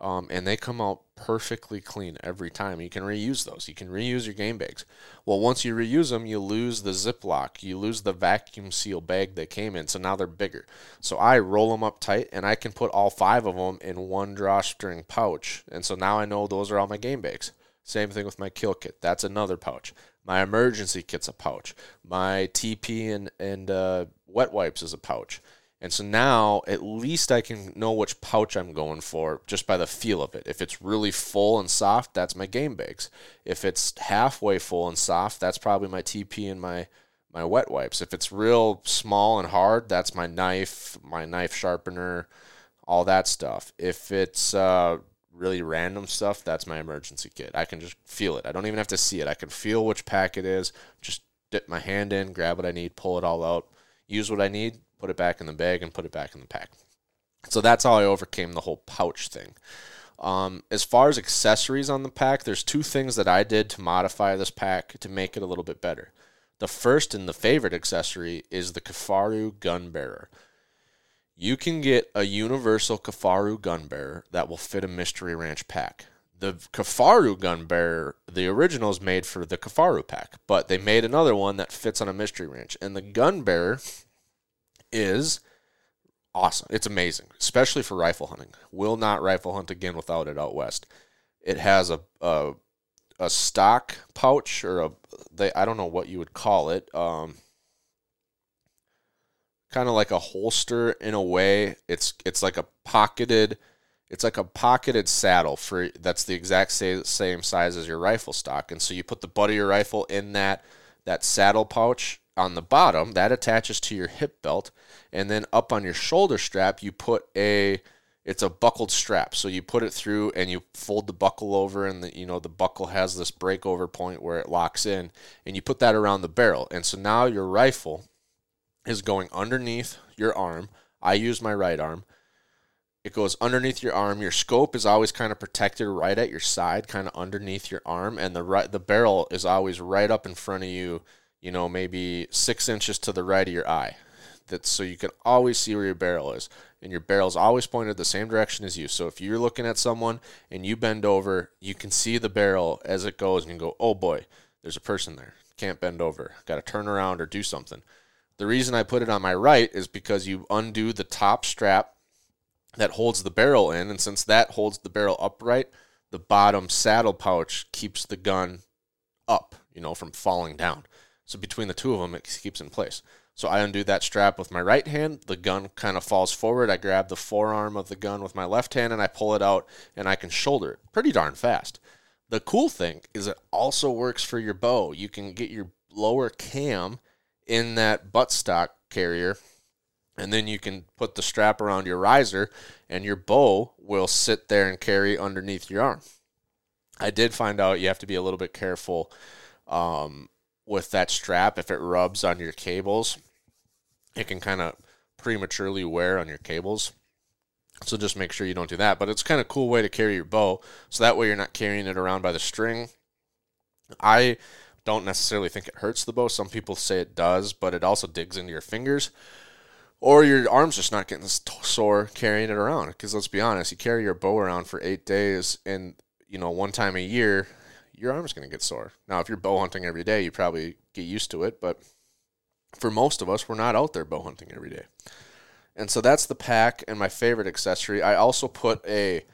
um, and they come out perfectly clean every time. You can reuse those. You can reuse your game bags. Well, once you reuse them, you lose the Ziploc. You lose the vacuum seal bag they came in. So now they're bigger. So I roll them up tight, and I can put all five of them in one drawstring pouch. And so now I know those are all my game bags. Same thing with my kill kit. That's another pouch. My emergency kit's a pouch. My TP and and uh, wet wipes is a pouch. And so now at least I can know which pouch I'm going for just by the feel of it. If it's really full and soft, that's my game bags. If it's halfway full and soft, that's probably my TP and my my wet wipes. If it's real small and hard, that's my knife, my knife sharpener, all that stuff. If it's uh, really random stuff, that's my emergency kit. I can just feel it. I don't even have to see it. I can feel which pack it is. Just dip my hand in, grab what I need, pull it all out, use what I need, put it back in the bag, and put it back in the pack. So that's how I overcame the whole pouch thing. Um, as far as accessories on the pack, there's two things that I did to modify this pack to make it a little bit better. The first and the favorite accessory is the Kifaru gun bearer. You can get a universal Kifaru gun bearer that will fit a Mystery Ranch pack. The Kifaru gun bearer, the original is made for the Kifaru pack, but they made another one that fits on a Mystery Ranch. And the gun bearer is awesome. It's amazing, especially for rifle hunting. Will not rifle hunt again without it out west. It has a a, a stock pouch or a they I don't know what you would call it. Um, kind of like a holster in a way. It's it's like a pocketed it's like a pocketed saddle for that's the exact same, same size as your rifle stock. And so you put the butt of your rifle in that that saddle pouch on the bottom that attaches to your hip belt and then up on your shoulder strap you put a it's a buckled strap so you put it through and you fold the buckle over and the you know the buckle has this breakover point where it locks in and you put that around the barrel and so now your rifle is going underneath your arm i use my right arm it goes underneath your arm your scope is always kind of protected right at your side kind of underneath your arm and the right the barrel is always right up in front of you you know, maybe six inches to the right of your eye. That's so you can always see where your barrel is. And your barrel's always pointed the same direction as you. So if you're looking at someone and you bend over, you can see the barrel as it goes and you go, oh boy, there's a person there. Can't bend over. Got to turn around or do something. The reason I put it on my right is because you undo the top strap that holds the barrel in. And since that holds the barrel upright, the bottom saddle pouch keeps the gun up, you know, from falling down. So between the two of them, it keeps in place. So I undo that strap with my right hand. The gun kind of falls forward. I grab the forearm of the gun with my left hand and I pull it out and I can shoulder it pretty darn fast. The cool thing is it also works for your bow. You can get your lower cam in that buttstock carrier and then you can put the strap around your riser and your bow will sit there and carry underneath your arm. I did find out you have to be a little bit careful um, with that strap, if it rubs on your cables, it can kind of prematurely wear on your cables. So just make sure you don't do that. But it's kind of cool way to carry your bow. So that way you're not carrying it around by the string. I don't necessarily think it hurts the bow. Some people say it does, but it also digs into your fingers. Or your arm's just not getting sore carrying it around. Because let's be honest, you carry your bow around for eight days, and you know one time a year your arm's going to get sore. Now, if you're bow hunting every day, you probably get used to it, but for most of us, we're not out there bow hunting every day. And so that's the pack and my favorite accessory. I also put a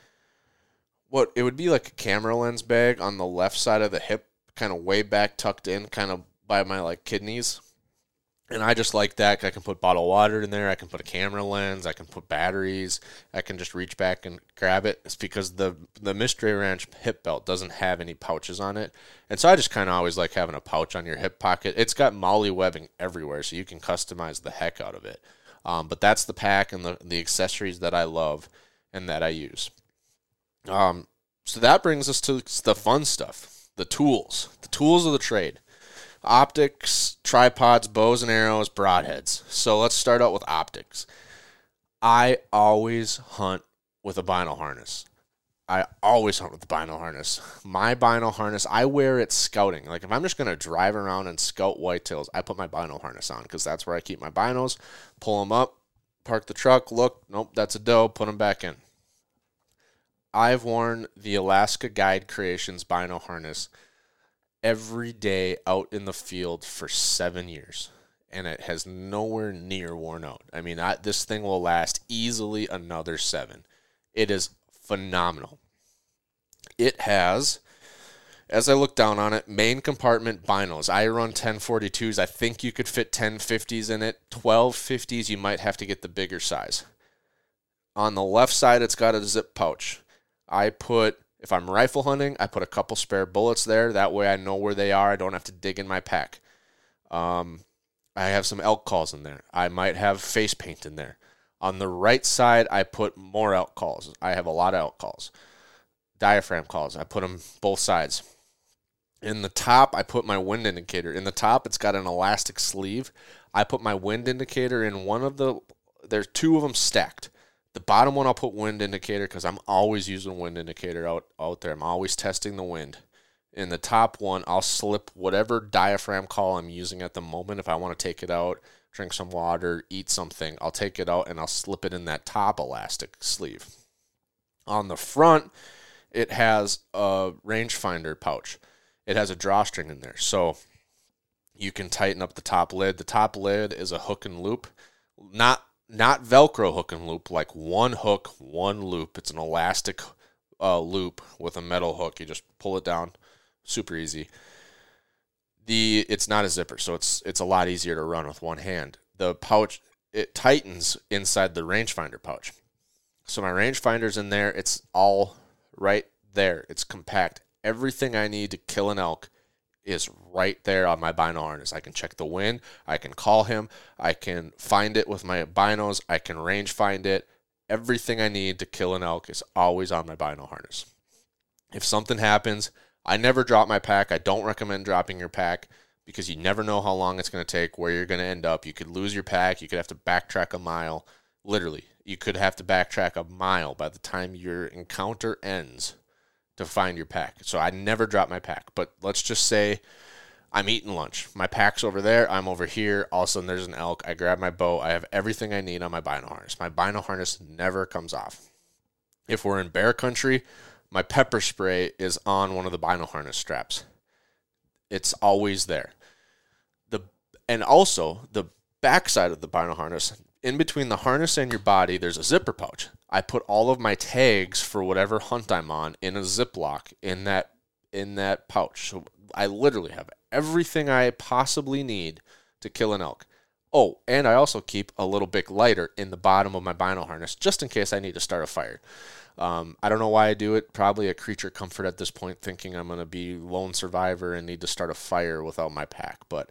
what it would be like a camera lens bag on the left side of the hip, kind of way back tucked in, kind of by my like kidneys and I just like that. I can put bottled water in there. I can put a camera lens. I can put batteries. I can just reach back and grab it. It's because the the Mystery Ranch hip belt doesn't have any pouches on it, and so I just kind of always like having a pouch on your hip pocket. It's got MOLLE webbing everywhere, so you can customize the heck out of it. Um, but that's the pack and the the accessories that I love and that I use. Um, So that brings us to the fun stuff the tools, the tools of the trade optics, tripods, bows and arrows, broadheads. So let's start out with optics. I always hunt with a bino harness. I always hunt with the bino harness. My bino harness, I wear it scouting. Like if I'm just going to drive around and scout whitetails, I put my bino harness on because that's where I keep my binos. Pull them up, park the truck, look, nope, that's a doe, put them back in. I've worn the Alaska Guide Creations bino harness every day out in the field for seven years, and it has nowhere near worn out. I mean, I, this thing will last easily another seven. It is phenomenal. It has, as I look down on it, main compartment binos. I run 1042s. I think you could fit 1050s in it. 1250s, you might have to get the bigger size. On the left side, it's got a zip pouch. I put if I'm rifle hunting, I put a couple spare bullets there. That way I know where they are. I don't have to dig in my pack. Um, I have some elk calls in there. I might have face paint in there. On the right side, I put more elk calls. I have a lot of elk calls. Diaphragm calls. I put them both sides. In the top, I put my wind indicator. In the top, it's got an elastic sleeve. I put my wind indicator in one of the. There's two of them stacked. The bottom one I'll put wind indicator because I'm always using wind indicator out, out there. I'm always testing the wind. In the top one, I'll slip whatever diaphragm call I'm using at the moment. If I want to take it out, drink some water, eat something, I'll take it out and I'll slip it in that top elastic sleeve. On the front, it has a rangefinder pouch. It has a drawstring in there. So you can tighten up the top lid. The top lid is a hook and loop. Not not Velcro hook and loop, like one hook, one loop. It's an elastic uh, loop with a metal hook. You just pull it down, super easy. The it's not a zipper, so it's it's a lot easier to run with one hand. The pouch it tightens inside the rangefinder pouch. So my rangefinder's in there. It's all right there. It's compact. Everything I need to kill an elk is right there on my bino. I can check the wind. I can call him. I can find it with my binos. I can range find it. Everything I need to kill an elk is always on my bino harness. If something happens, I never drop my pack. I don't recommend dropping your pack because you never know how long it's going to take, where you're going to end up. You could lose your pack. You could have to backtrack a mile. Literally, you could have to backtrack a mile by the time your encounter ends to find your pack. So I never drop my pack. But let's just say I'm eating lunch. My pack's over there. I'm over here. All of a sudden, there's an elk. I grab my bow. I have everything I need on my bino harness. My bino harness never comes off. If we're in bear country, my pepper spray is on one of the bino harness straps. It's always there. The and also the backside of the bino harness, in between the harness and your body, there's a zipper pouch. I put all of my tags for whatever hunt I'm on in a Ziploc in that in that pouch. So I literally have everything I possibly need to kill an elk. Oh, and I also keep a little bit lighter in the bottom of my bino harness just in case I need to start a fire. Um, I don't know why I do it. Probably a creature comfort at this point, thinking I'm going to be lone survivor and need to start a fire without my pack. But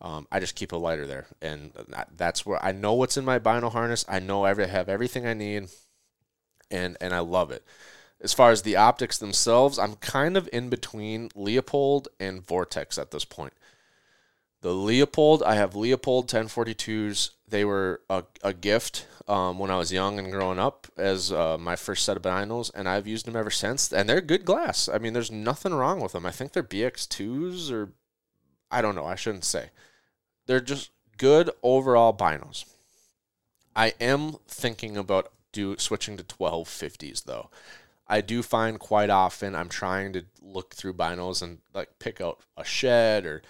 um, I just keep a lighter there, and that's where I know what's in my bino harness. I know I have everything I need and and I love it. As far as the optics themselves, I'm kind of in between Leupold and Vortex at this point. The Leupold, I have Leupold 1042s. They were a, a gift um, when I was young and growing up as uh, my first set of binos, and I've used them ever since. And they're good glass. I mean, there's nothing wrong with them. I think they're BX2s or I don't know. I shouldn't say. They're just good overall binos. I am thinking about do switching to 1250s though. I do find quite often I'm trying to look through binos and like pick out a shed or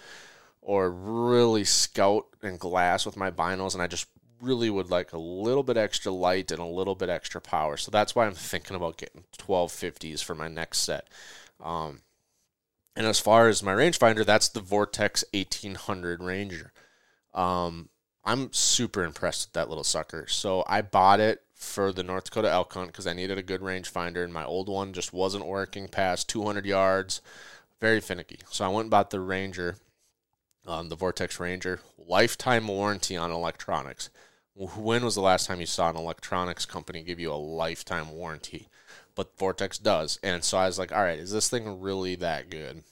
or really scout and glass with my binos and I just really would like a little bit extra light and a little bit extra power. So that's why I'm thinking about getting 1250s for my next set. Um, and as far as my rangefinder, that's the Vortex 1800 Ranger. Um, I'm super impressed with that little sucker. So I bought it for the North Dakota elk hunt because I needed a good rangefinder, and my old one just wasn't working past 200 yards. Very finicky. So I went and bought the Ranger, um, the Vortex Ranger, lifetime warranty on electronics. When was the last time you saw an electronics company give you a lifetime warranty? but Vortex does. And so I was like, all right, is this thing really that good?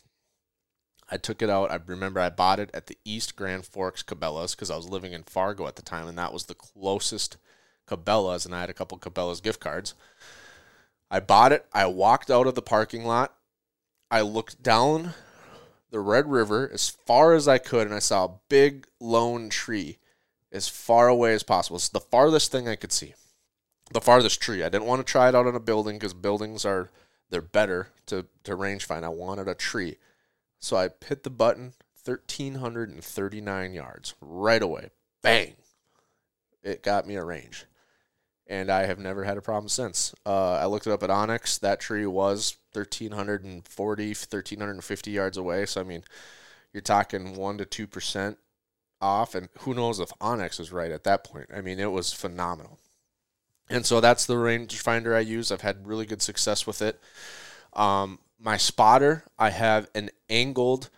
I took it out. I remember I bought it at the East Grand Forks Cabela's because I was living in Fargo at the time, and that was the closest Cabela's, and I had a couple Cabela's gift cards. I bought it. I walked out of the parking lot. I looked down the Red River as far as I could, and I saw a big lone tree as far away as possible. It's the farthest thing I could see. The farthest tree. I didn't want to try it out on a building because buildings are they're better to, to range find. I wanted a tree. So I hit the button, 1,339 yards right away. Bang! It got me a range. And I have never had a problem since. Uh, I looked it up at onX. That tree was 1,340, 1,350 yards away. So, I mean, you're talking 1% to 2% off. And who knows if onX is right at that point. I mean, it was phenomenal. And so that's the rangefinder I use. I've had really good success with it. Um, my spotter, I have an angled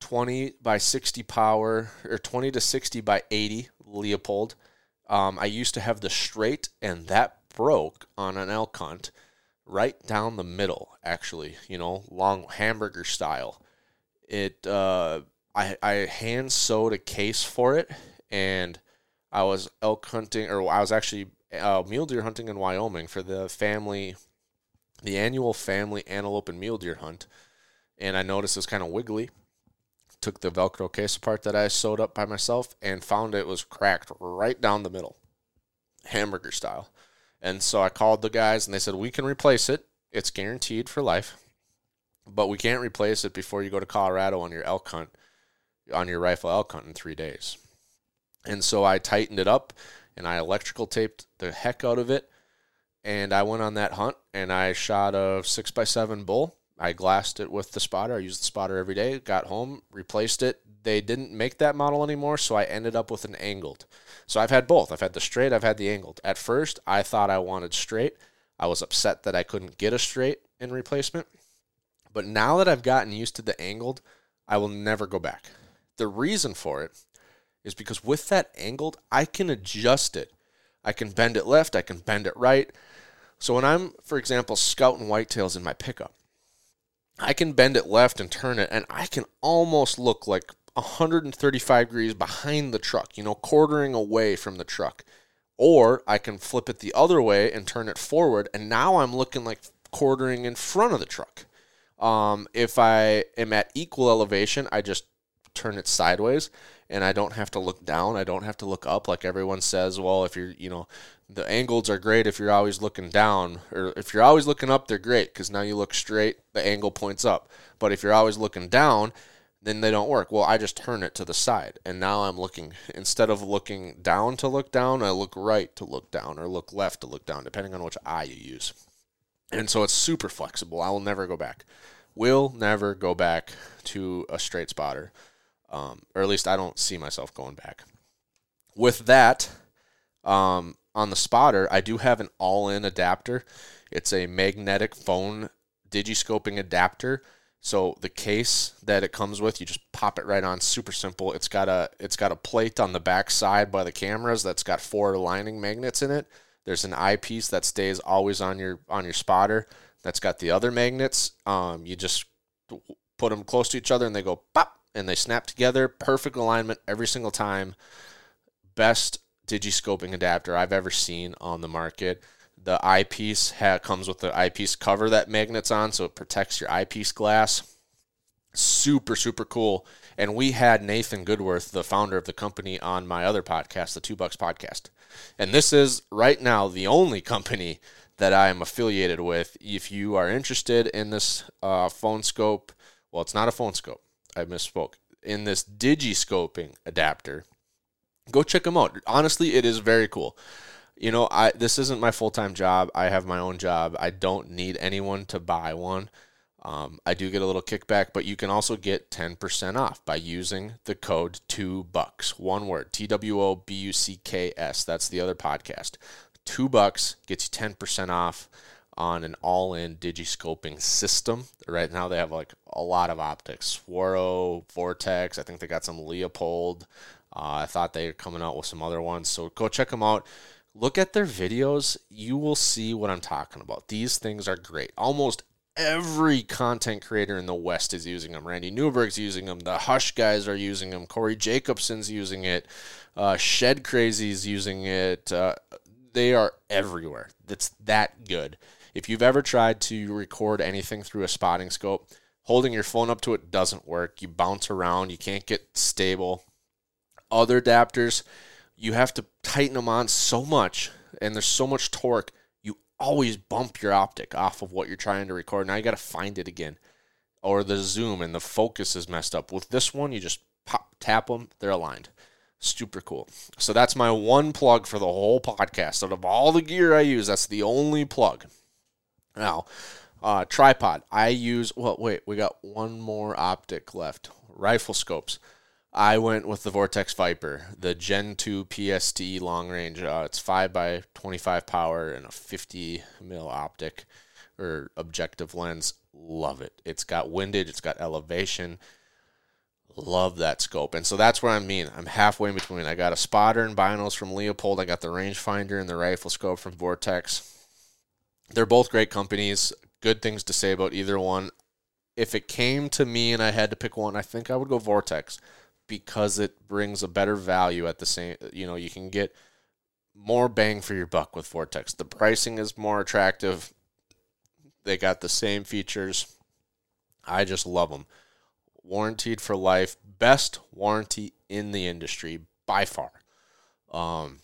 20 by 60 power or 20 to 60 by 80 Leupold. Um, I used to have the straight, and that broke on an elk hunt right down the middle, actually, you know, long hamburger style. It, uh, I, I hand sewed a case for it, and I was elk hunting, or I was actually uh, mule deer hunting in Wyoming for the family the annual family antelope and mule deer hunt, and I noticed it was kind of wiggly. Took the Velcro case apart that I sewed up by myself and found it was cracked right down the middle, hamburger style. And so I called the guys and they said, We can replace it. It's guaranteed for life, but we can't replace it before you go to Colorado on your elk hunt, on your rifle elk hunt in three days. And so I tightened it up and I electrical taped the heck out of it and I went on that hunt and I shot a six by seven bull. I glassed it with the spotter. I used the spotter every day. Got home, replaced it. They didn't make that model anymore, so I ended up with an angled. So I've had both. I've had the straight, I've had the angled. At first, I thought I wanted straight. I was upset that I couldn't get a straight in replacement. But now that I've gotten used to the angled, I will never go back. The reason for it is because with that angled, I can adjust it. I can bend it left, I can bend it right. So when I'm, for example, scouting whitetails in my pickup, I can bend it left and turn it, and I can almost look like 135 degrees behind the truck, you know, quartering away from the truck. Or I can flip it the other way and turn it forward, and now I'm looking like quartering in front of the truck. Um, if I am at equal elevation, I just turn it sideways and I don't have to look down. I don't have to look up like everyone says. Well, if you're, you know, the angles are great if you're always looking down, or if you're always looking up, they're great because now you look straight, the angle points up. But if you're always looking down, then they don't work. Well, I just turn it to the side, and now I'm looking instead of looking down to look down, I look right to look down, or look left to look down, depending on which eye you use. And so it's super flexible. I will never go back. Will never go back to a straight spotter, um, or at least I don't see myself going back. With that, um, on the spotter, I do have an Ollin adapter. It's a magnetic phone digiscoping adapter. So the case that it comes with, you just pop it right on. Super simple. It's got a it's got a plate on the back side by the cameras that's got four aligning magnets in it. There's an eyepiece that stays always on your on your spotter. That's got the other magnets. Um, you just put them close to each other and they go pop and they snap together. Perfect alignment every single time. Best digiscoping adapter I've ever seen on the market. The eyepiece ha- comes with the eyepiece cover that magnets on, so it protects your eyepiece glass. Super, super cool. And we had Nathan Goodworth, the founder of the company, on my other podcast, the Two Bucks Podcast. And this is right now the only company that I am affiliated with. If you are interested in this uh, phone scope, well, it's not a phone scope. I misspoke. In this digiscoping adapter, go check them out. Honestly, it is very cool. You know, I this isn't my full time job. I have my own job. I don't need anyone to buy one. Um, I do get a little kickback, but you can also get 10% off by using the code two bucks. One word, T W O B U C K S. That's the other podcast. Two bucks gets you 10% off on an Ollin digiscoping system. Right now, they have like a lot of optics Swaro, Vortex. I think they got some Leupold. Uh, I thought they were coming out with some other ones, so go check them out. look at their videos. You will see what I'm talking about. These things are great. Almost every content creator in the West is using them. Randy Newberg's using them. The Hush guys are using them. Cory Jacobsen's using it. Uh, Shed Crazy's using it. Uh, they are everywhere. It's that good. If you've ever tried to record anything through a spotting scope, holding your phone up to it doesn't work. You bounce around, you can't get stable. Other adapters, you have to tighten them on so much, and there's so much torque, you always bump your optic off of what you're trying to record. Now you got to find it again. Or the zoom and the focus is messed up. With this one, you just pop, tap them, they're aligned. Super cool. So that's my one plug for the whole podcast. Out of all the gear I use, that's the only plug. Now, uh, tripod. I use, well, wait, we got one more optic left. Rifle scopes. I went with the Vortex Viper, the Gen 2 PST long range. Uh, it's 5 by 25 power and a 50 mil optic or objective lens. Love it. It's got windage, it's got elevation. Love that scope. And so that's where I mean. I'm halfway in between. I got a spotter and binos from Leupold. I got the rangefinder and the rifle scope from Vortex. They're both great companies. Good things to say about either one. If it came to me and I had to pick one, I think I would go Vortex because it brings a better value at the same you know, you can get more bang for your buck with Vortex. The pricing is more attractive. They got the same features. I just love them. Warranted for life, best warranty in the industry by far. Um,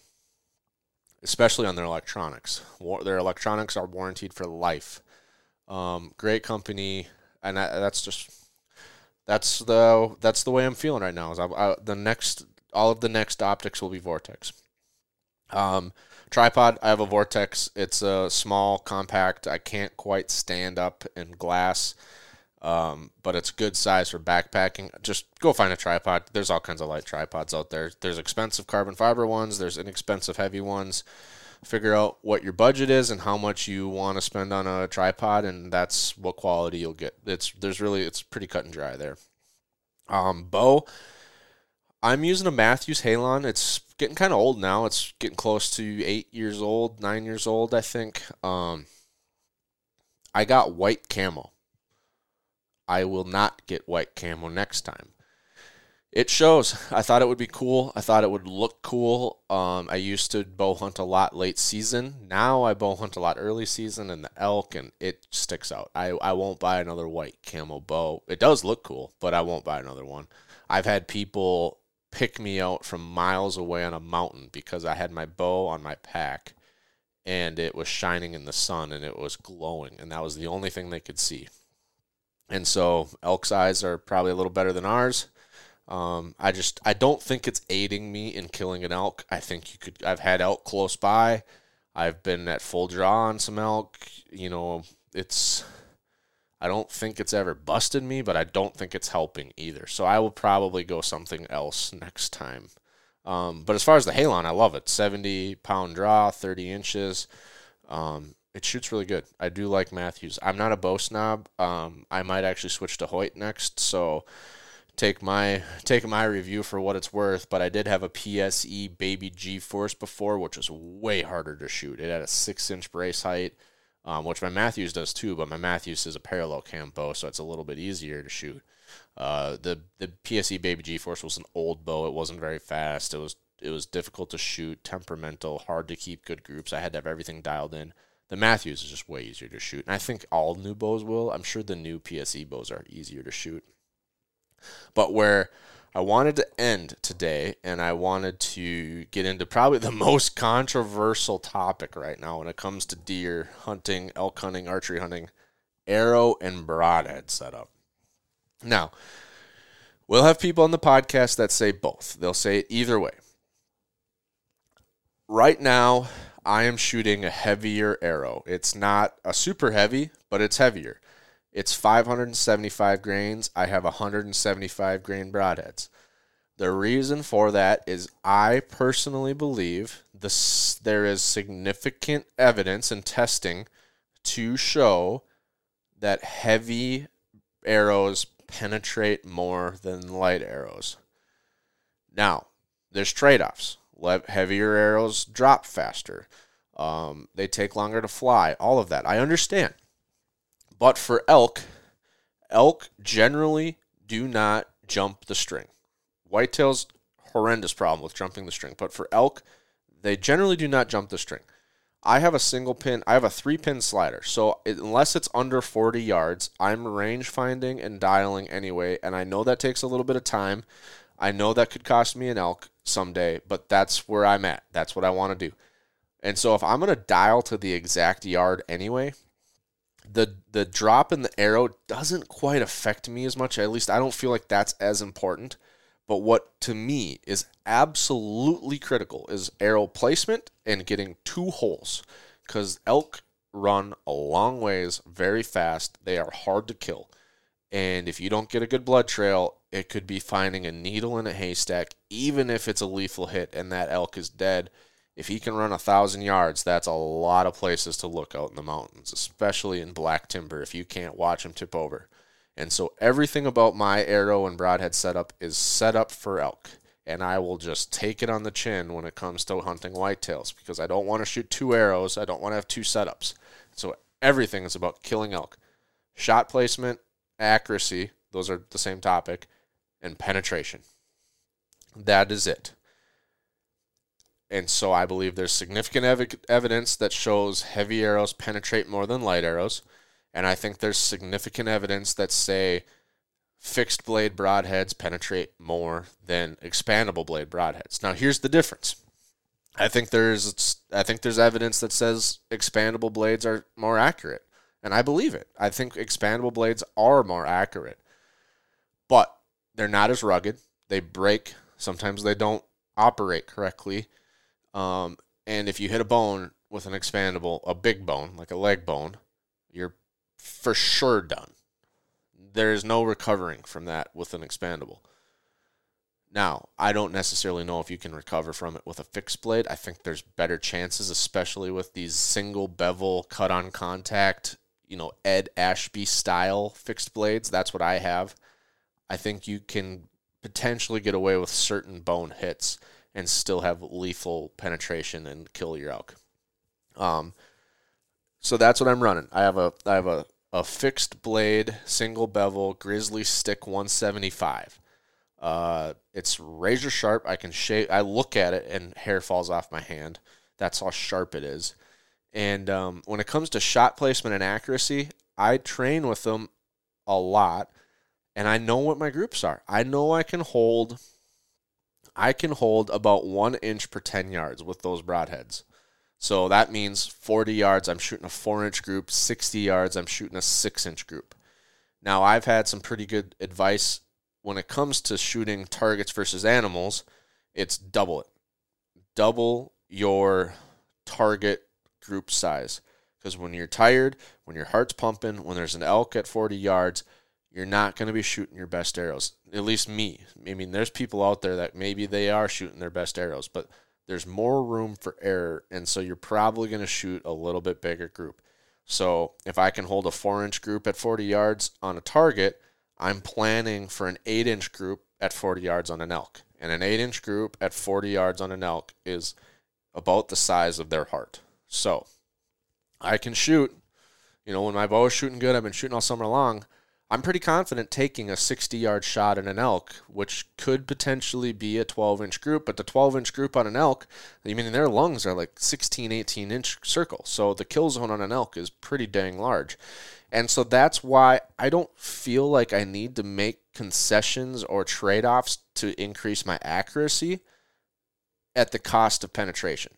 especially on their electronics. Their electronics are warranted for life. Um, great company, and that's just that's the that's the way I'm feeling right now. Is I, I, the next all of the next optics will be Vortex. Um, tripod, I have a Vortex. It's a small, compact. I can't quite stand up in glass, um, but it's good size for backpacking. Just go find a tripod. There's all kinds of light tripods out there. There's expensive carbon fiber ones. There's inexpensive heavy ones figure out what your budget is and how much you want to spend on a tripod and that's what quality you'll get it's there's really it's pretty cut and dry there um bow i'm using a Mathews Halon it's getting kind of old now it's getting close to eight years old nine years old i think um i got white camo i will not get white camo next time it shows. I thought it would be cool. I thought it would look cool. Um, I used to bow hunt a lot late season. Now I bow hunt a lot early season and the elk, and it sticks out. I, I won't buy another white camo bow. It does look cool, but I won't buy another one. I've had people pick me out from miles away on a mountain because I had my bow on my pack and it was shining in the sun and it was glowing, and that was the only thing they could see. And so elk's eyes are probably a little better than ours um, I just I don't think it's aiding me in killing an elk. I think you could. I've had elk close by. I've been at full draw on some elk. You know, it's. I don't think it's ever busted me, but I don't think it's helping either. So I will probably go something else next time. Um, but as far as the Halon, I love it. 70 pound draw, 30 inches. Um, it shoots really good. I do like Mathews. I'm not a bow snob. Um, I might actually switch to Hoyt next. So take my take my review for what it's worth, but I did have a PSE Baby G Force before, which was way harder to shoot. It had a six inch brace height, um, which my Mathews does too, but my Mathews is a parallel cam bow, so it's a little bit easier to shoot. Uh, the the PSE Baby G Force was an old bow. It wasn't very fast. It was it was difficult to shoot, temperamental, hard to keep good groups. I had to have everything dialed in. The Mathews is just way easier to shoot, and I think all new bows will. I'm sure the new PSE bows are easier to shoot. But where I wanted to end today, and I wanted to get into probably the [LAUGHS] most controversial topic right now when it comes to deer hunting, elk hunting, archery hunting arrow and broadhead setup. Now, we'll have people on the podcast that say both, they'll say it either way. Right now, I am shooting a heavier arrow. It's not a super heavy, but it's heavier. It's 575 grains. I have 175 grain broadheads. The reason for that is I personally believe this, there is significant evidence and testing to show that heavy arrows penetrate more than light arrows. Now, there's trade offs. Le- heavier arrows drop faster. Um, they take longer to fly. All of that. I understand. But for elk, elk generally do not jump the string. Whitetails, horrendous problem with jumping the string. But for elk, they generally do not jump the string. I have a single pin, I have a three pin slider. So unless it's under 40 yards, I'm range finding and dialing anyway. And I know that takes a little bit of time. I know that could cost me an elk someday, but that's where I'm at. That's what I want to do. And so if I'm going to dial to the exact yard anyway, the the drop in the arrow doesn't quite affect me as much. At least I don't feel like that's as important. But what to me is absolutely critical is arrow placement and getting two holes because elk run a long ways very fast. They are hard to kill. And if you don't get a good blood trail, it could be finding a needle in a haystack, even if it's a lethal hit and that elk is dead. If he can run a thousand yards, that's a lot of places to look out in the mountains, especially in black timber if you can't watch him tip over. And so everything about my arrow and broadhead setup is set up for elk. And I will just take it on the chin when it comes to hunting whitetails because I don't want to shoot two arrows. I don't want to have two setups. So everything is about killing elk. Shot placement, accuracy, those are the same topic, and penetration. That is it. And so I believe there's significant ev- evidence that shows heavy arrows penetrate more than light arrows. And I think there's significant evidence that say fixed blade broadheads penetrate more than expandable blade broadheads. Now here's the difference. I think there's I think there's evidence that says expandable blades are more accurate. And I believe it. I think expandable blades are more accurate. But they're not as rugged. They break. Sometimes they don't operate correctly. Um, and if you hit a bone with an expandable, a big bone, like a leg bone, you're for sure done. There is no recovering from that with an expandable. Now, I don't necessarily know if you can recover from it with a fixed blade. I think there's better chances, especially with these single bevel cut on contact, you know, Ed Ashby style fixed blades. That's what I have. I think you can potentially get away with certain bone hits and still have lethal penetration and kill your elk. Um, so that's what I'm running. I have a I have a a fixed blade, single bevel Grizzlystik 175. Uh, it's razor sharp. I can shave. I look at it and hair falls off my hand. That's how sharp it is. And um, when it comes to shot placement and accuracy, I train with them a lot, and I know what my groups are. I know I can hold. I can hold about one inch per ten yards with those broadheads. So that means 40 yards, I'm shooting a four inch group, 60 yards, I'm shooting a six inch group. Now, I've had some pretty good advice when it comes to shooting targets versus animals. It's double it, double your target group size. Because when you're tired, when your heart's pumping, when there's an elk at 40 yards, you're not going to be shooting your best arrows. At least me. I mean, there's people out there that maybe they are shooting their best arrows, but there's more room for error, and so you're probably going to shoot a little bit bigger group. So if I can hold a four inch group at 40 yards on a target, I'm planning for an eight inch group at 40 yards on an elk. And an eight inch group at 40 yards on an elk is about the size of their heart. So I can shoot. You know, when my bow is shooting good, I've been shooting all summer long. I'm pretty confident taking a 60 yard shot in an elk, which could potentially be a 12 inch group, but the 12 inch group on an elk, I mean, their lungs are like 16, 18 inch circle. So the kill zone on an elk is pretty dang large. And so that's why I don't feel like I need to make concessions or trade offs to increase my accuracy at the cost of penetration.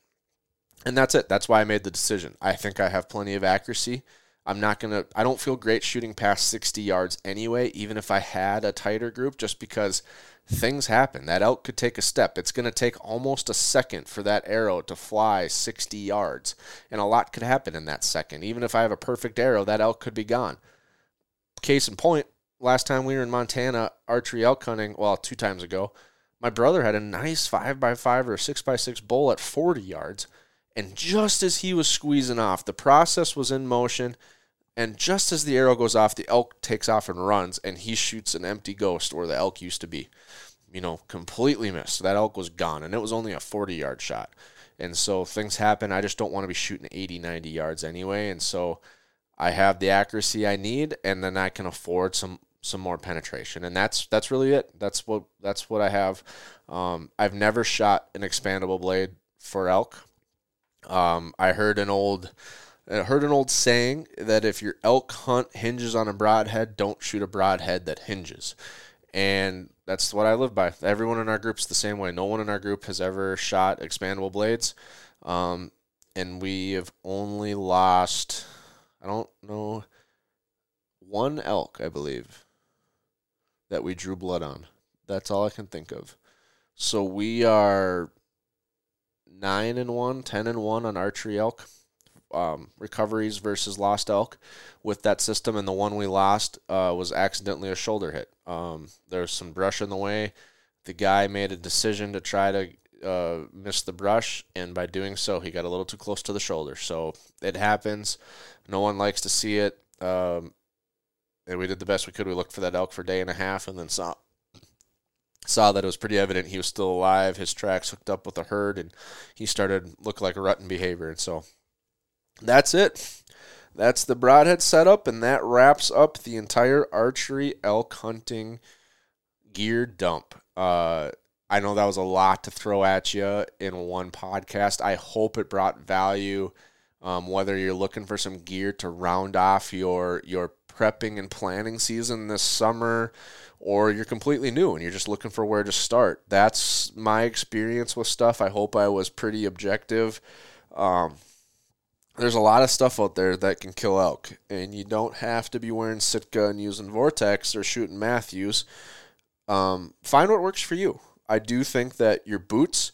And that's it. That's why I made the decision. I think I have plenty of accuracy. I'm not going to, I don't feel great shooting past 60 yards anyway, even if I had a tighter group, just because things happen. That elk could take a step. It's going to take almost a second for that arrow to fly 60 yards. And a lot could happen in that second. Even if I have a perfect arrow, that elk could be gone. Case in point, last time we were in Montana archery elk hunting, well, two times ago, my brother had a nice 5x5 or 6x6 bull at 40 yards. And just as he was squeezing off, the process was in motion and just as the arrow goes off, the elk takes off and runs, and he shoots an empty ghost where the elk used to be. you know, completely missed. That elk was gone, and it was only a 40 yard shot. And so things happen. I just don't want to be shooting 80, 90 yards anyway. And so I have the accuracy I need, and then I can afford some some more penetration, and that's that's really it. That's what that's what I have. Um, I've never shot an expandable blade for elk. Um, I heard an old I heard an old saying that if your elk hunt hinges on a broadhead, don't shoot a broadhead that hinges. And that's what I live by. Everyone in our group's the same way. No one in our group has ever shot expandable blades. Um, and we have only lost, I don't know, one elk, I believe, that we drew blood on. That's all I can think of. So we are nine and one, ten and one on archery elk um, recoveries versus lost elk with that system, and the one we lost uh, was accidentally a shoulder hit. Um, there was some brush in the way. The guy made a decision to try to uh, miss the brush, and by doing so, he got a little too close to the shoulder. So it happens. No one likes to see it. Um, and we did the best we could. We looked for that elk for a day and a half, and then saw saw that it was pretty evident he was still alive. His tracks hooked up with a herd, and he started look like a rutting behavior. And so that's it. That's the broadhead setup, and that wraps up the entire archery elk hunting gear dump. Uh, I know that was a lot to throw at you in one podcast. I hope it brought value. Um, whether you're looking for some gear to round off your your prepping and planning season this summer, or you're completely new and you're just looking for where to start. That's my experience with stuff. I hope I was pretty objective. Um, there's a lot of stuff out there that can kill elk, and you don't have to be wearing Sitka and using Vortex or shooting Mathews. Um, find what works for you. I do think that your boots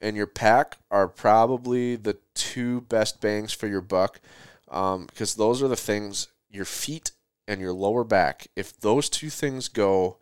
and your pack are probably the two best bangs for your buck um, because those are the things your feet and your lower back. If those two things go,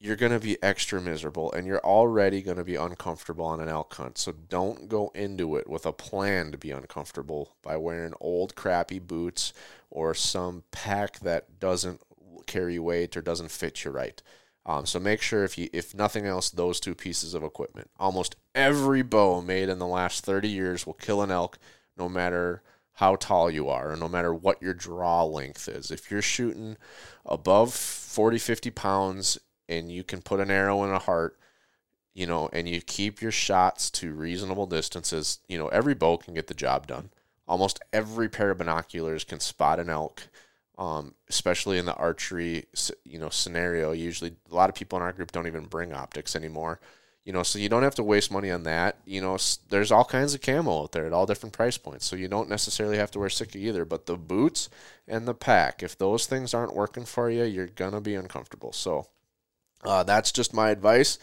you're going to be extra miserable and you're already going to be uncomfortable on an elk hunt. So don't go into it with a plan to be uncomfortable by wearing old crappy boots or some pack that doesn't carry weight or doesn't fit you right. Um, so make sure if you if nothing else those two pieces of equipment. Almost every bow made in the last 30 years will kill an elk no matter how tall you are no matter what your draw length is. If you're shooting above 40 50 pounds and you can put an arrow in a heart, you know, and you keep your shots to reasonable distances, you know, every bow can get the job done. Almost every pair of binoculars can spot an elk, um, especially in the archery, you know, scenario. Usually, a lot of people in our group don't even bring optics anymore. You know, so you don't have to waste money on that. You know, there's all kinds of camo out there at all different price points. So you don't necessarily have to wear Sitka either. But the boots and the pack, if those things aren't working for you, you're gonna be uncomfortable. So uh, that's just my advice.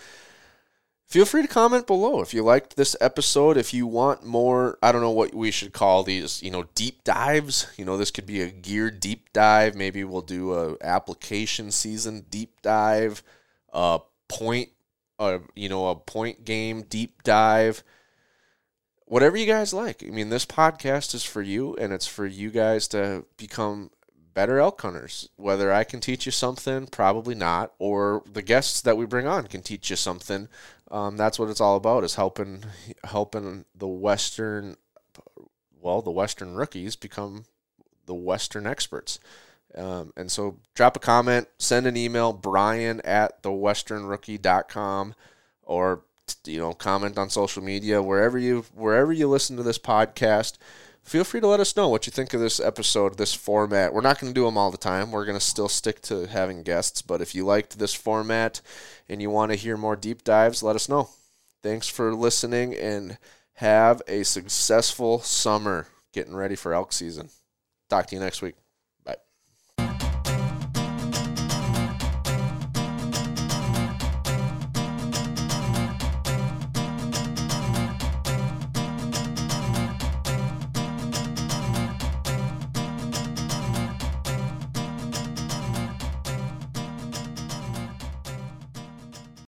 Feel free to comment below if you liked this episode. If you want more, I don't know what we should call these, you know, deep dives. You know, this could be a gear deep dive. Maybe we'll do a application season deep dive, a point, uh, you know, a point game deep dive whatever you guys like. I mean, this podcast is for you, and it's for you guys to become better elk hunters. Whether I can teach you something, probably not, or the guests that we bring on can teach you something. Um, that's what it's all about: is helping helping the western, well, the western rookies become the western experts. Um, and so drop a comment, send an email, brian at thewesternrookie.com, or you know comment on social media wherever you wherever you listen to this podcast feel free to let us know what you think of this episode, this format. We're not going to do them all the time. We're going to still stick to having guests, but if you liked this format and you want to hear more deep dives, let us know. Thanks for listening and have a successful summer getting ready for elk season. Talk to you next week.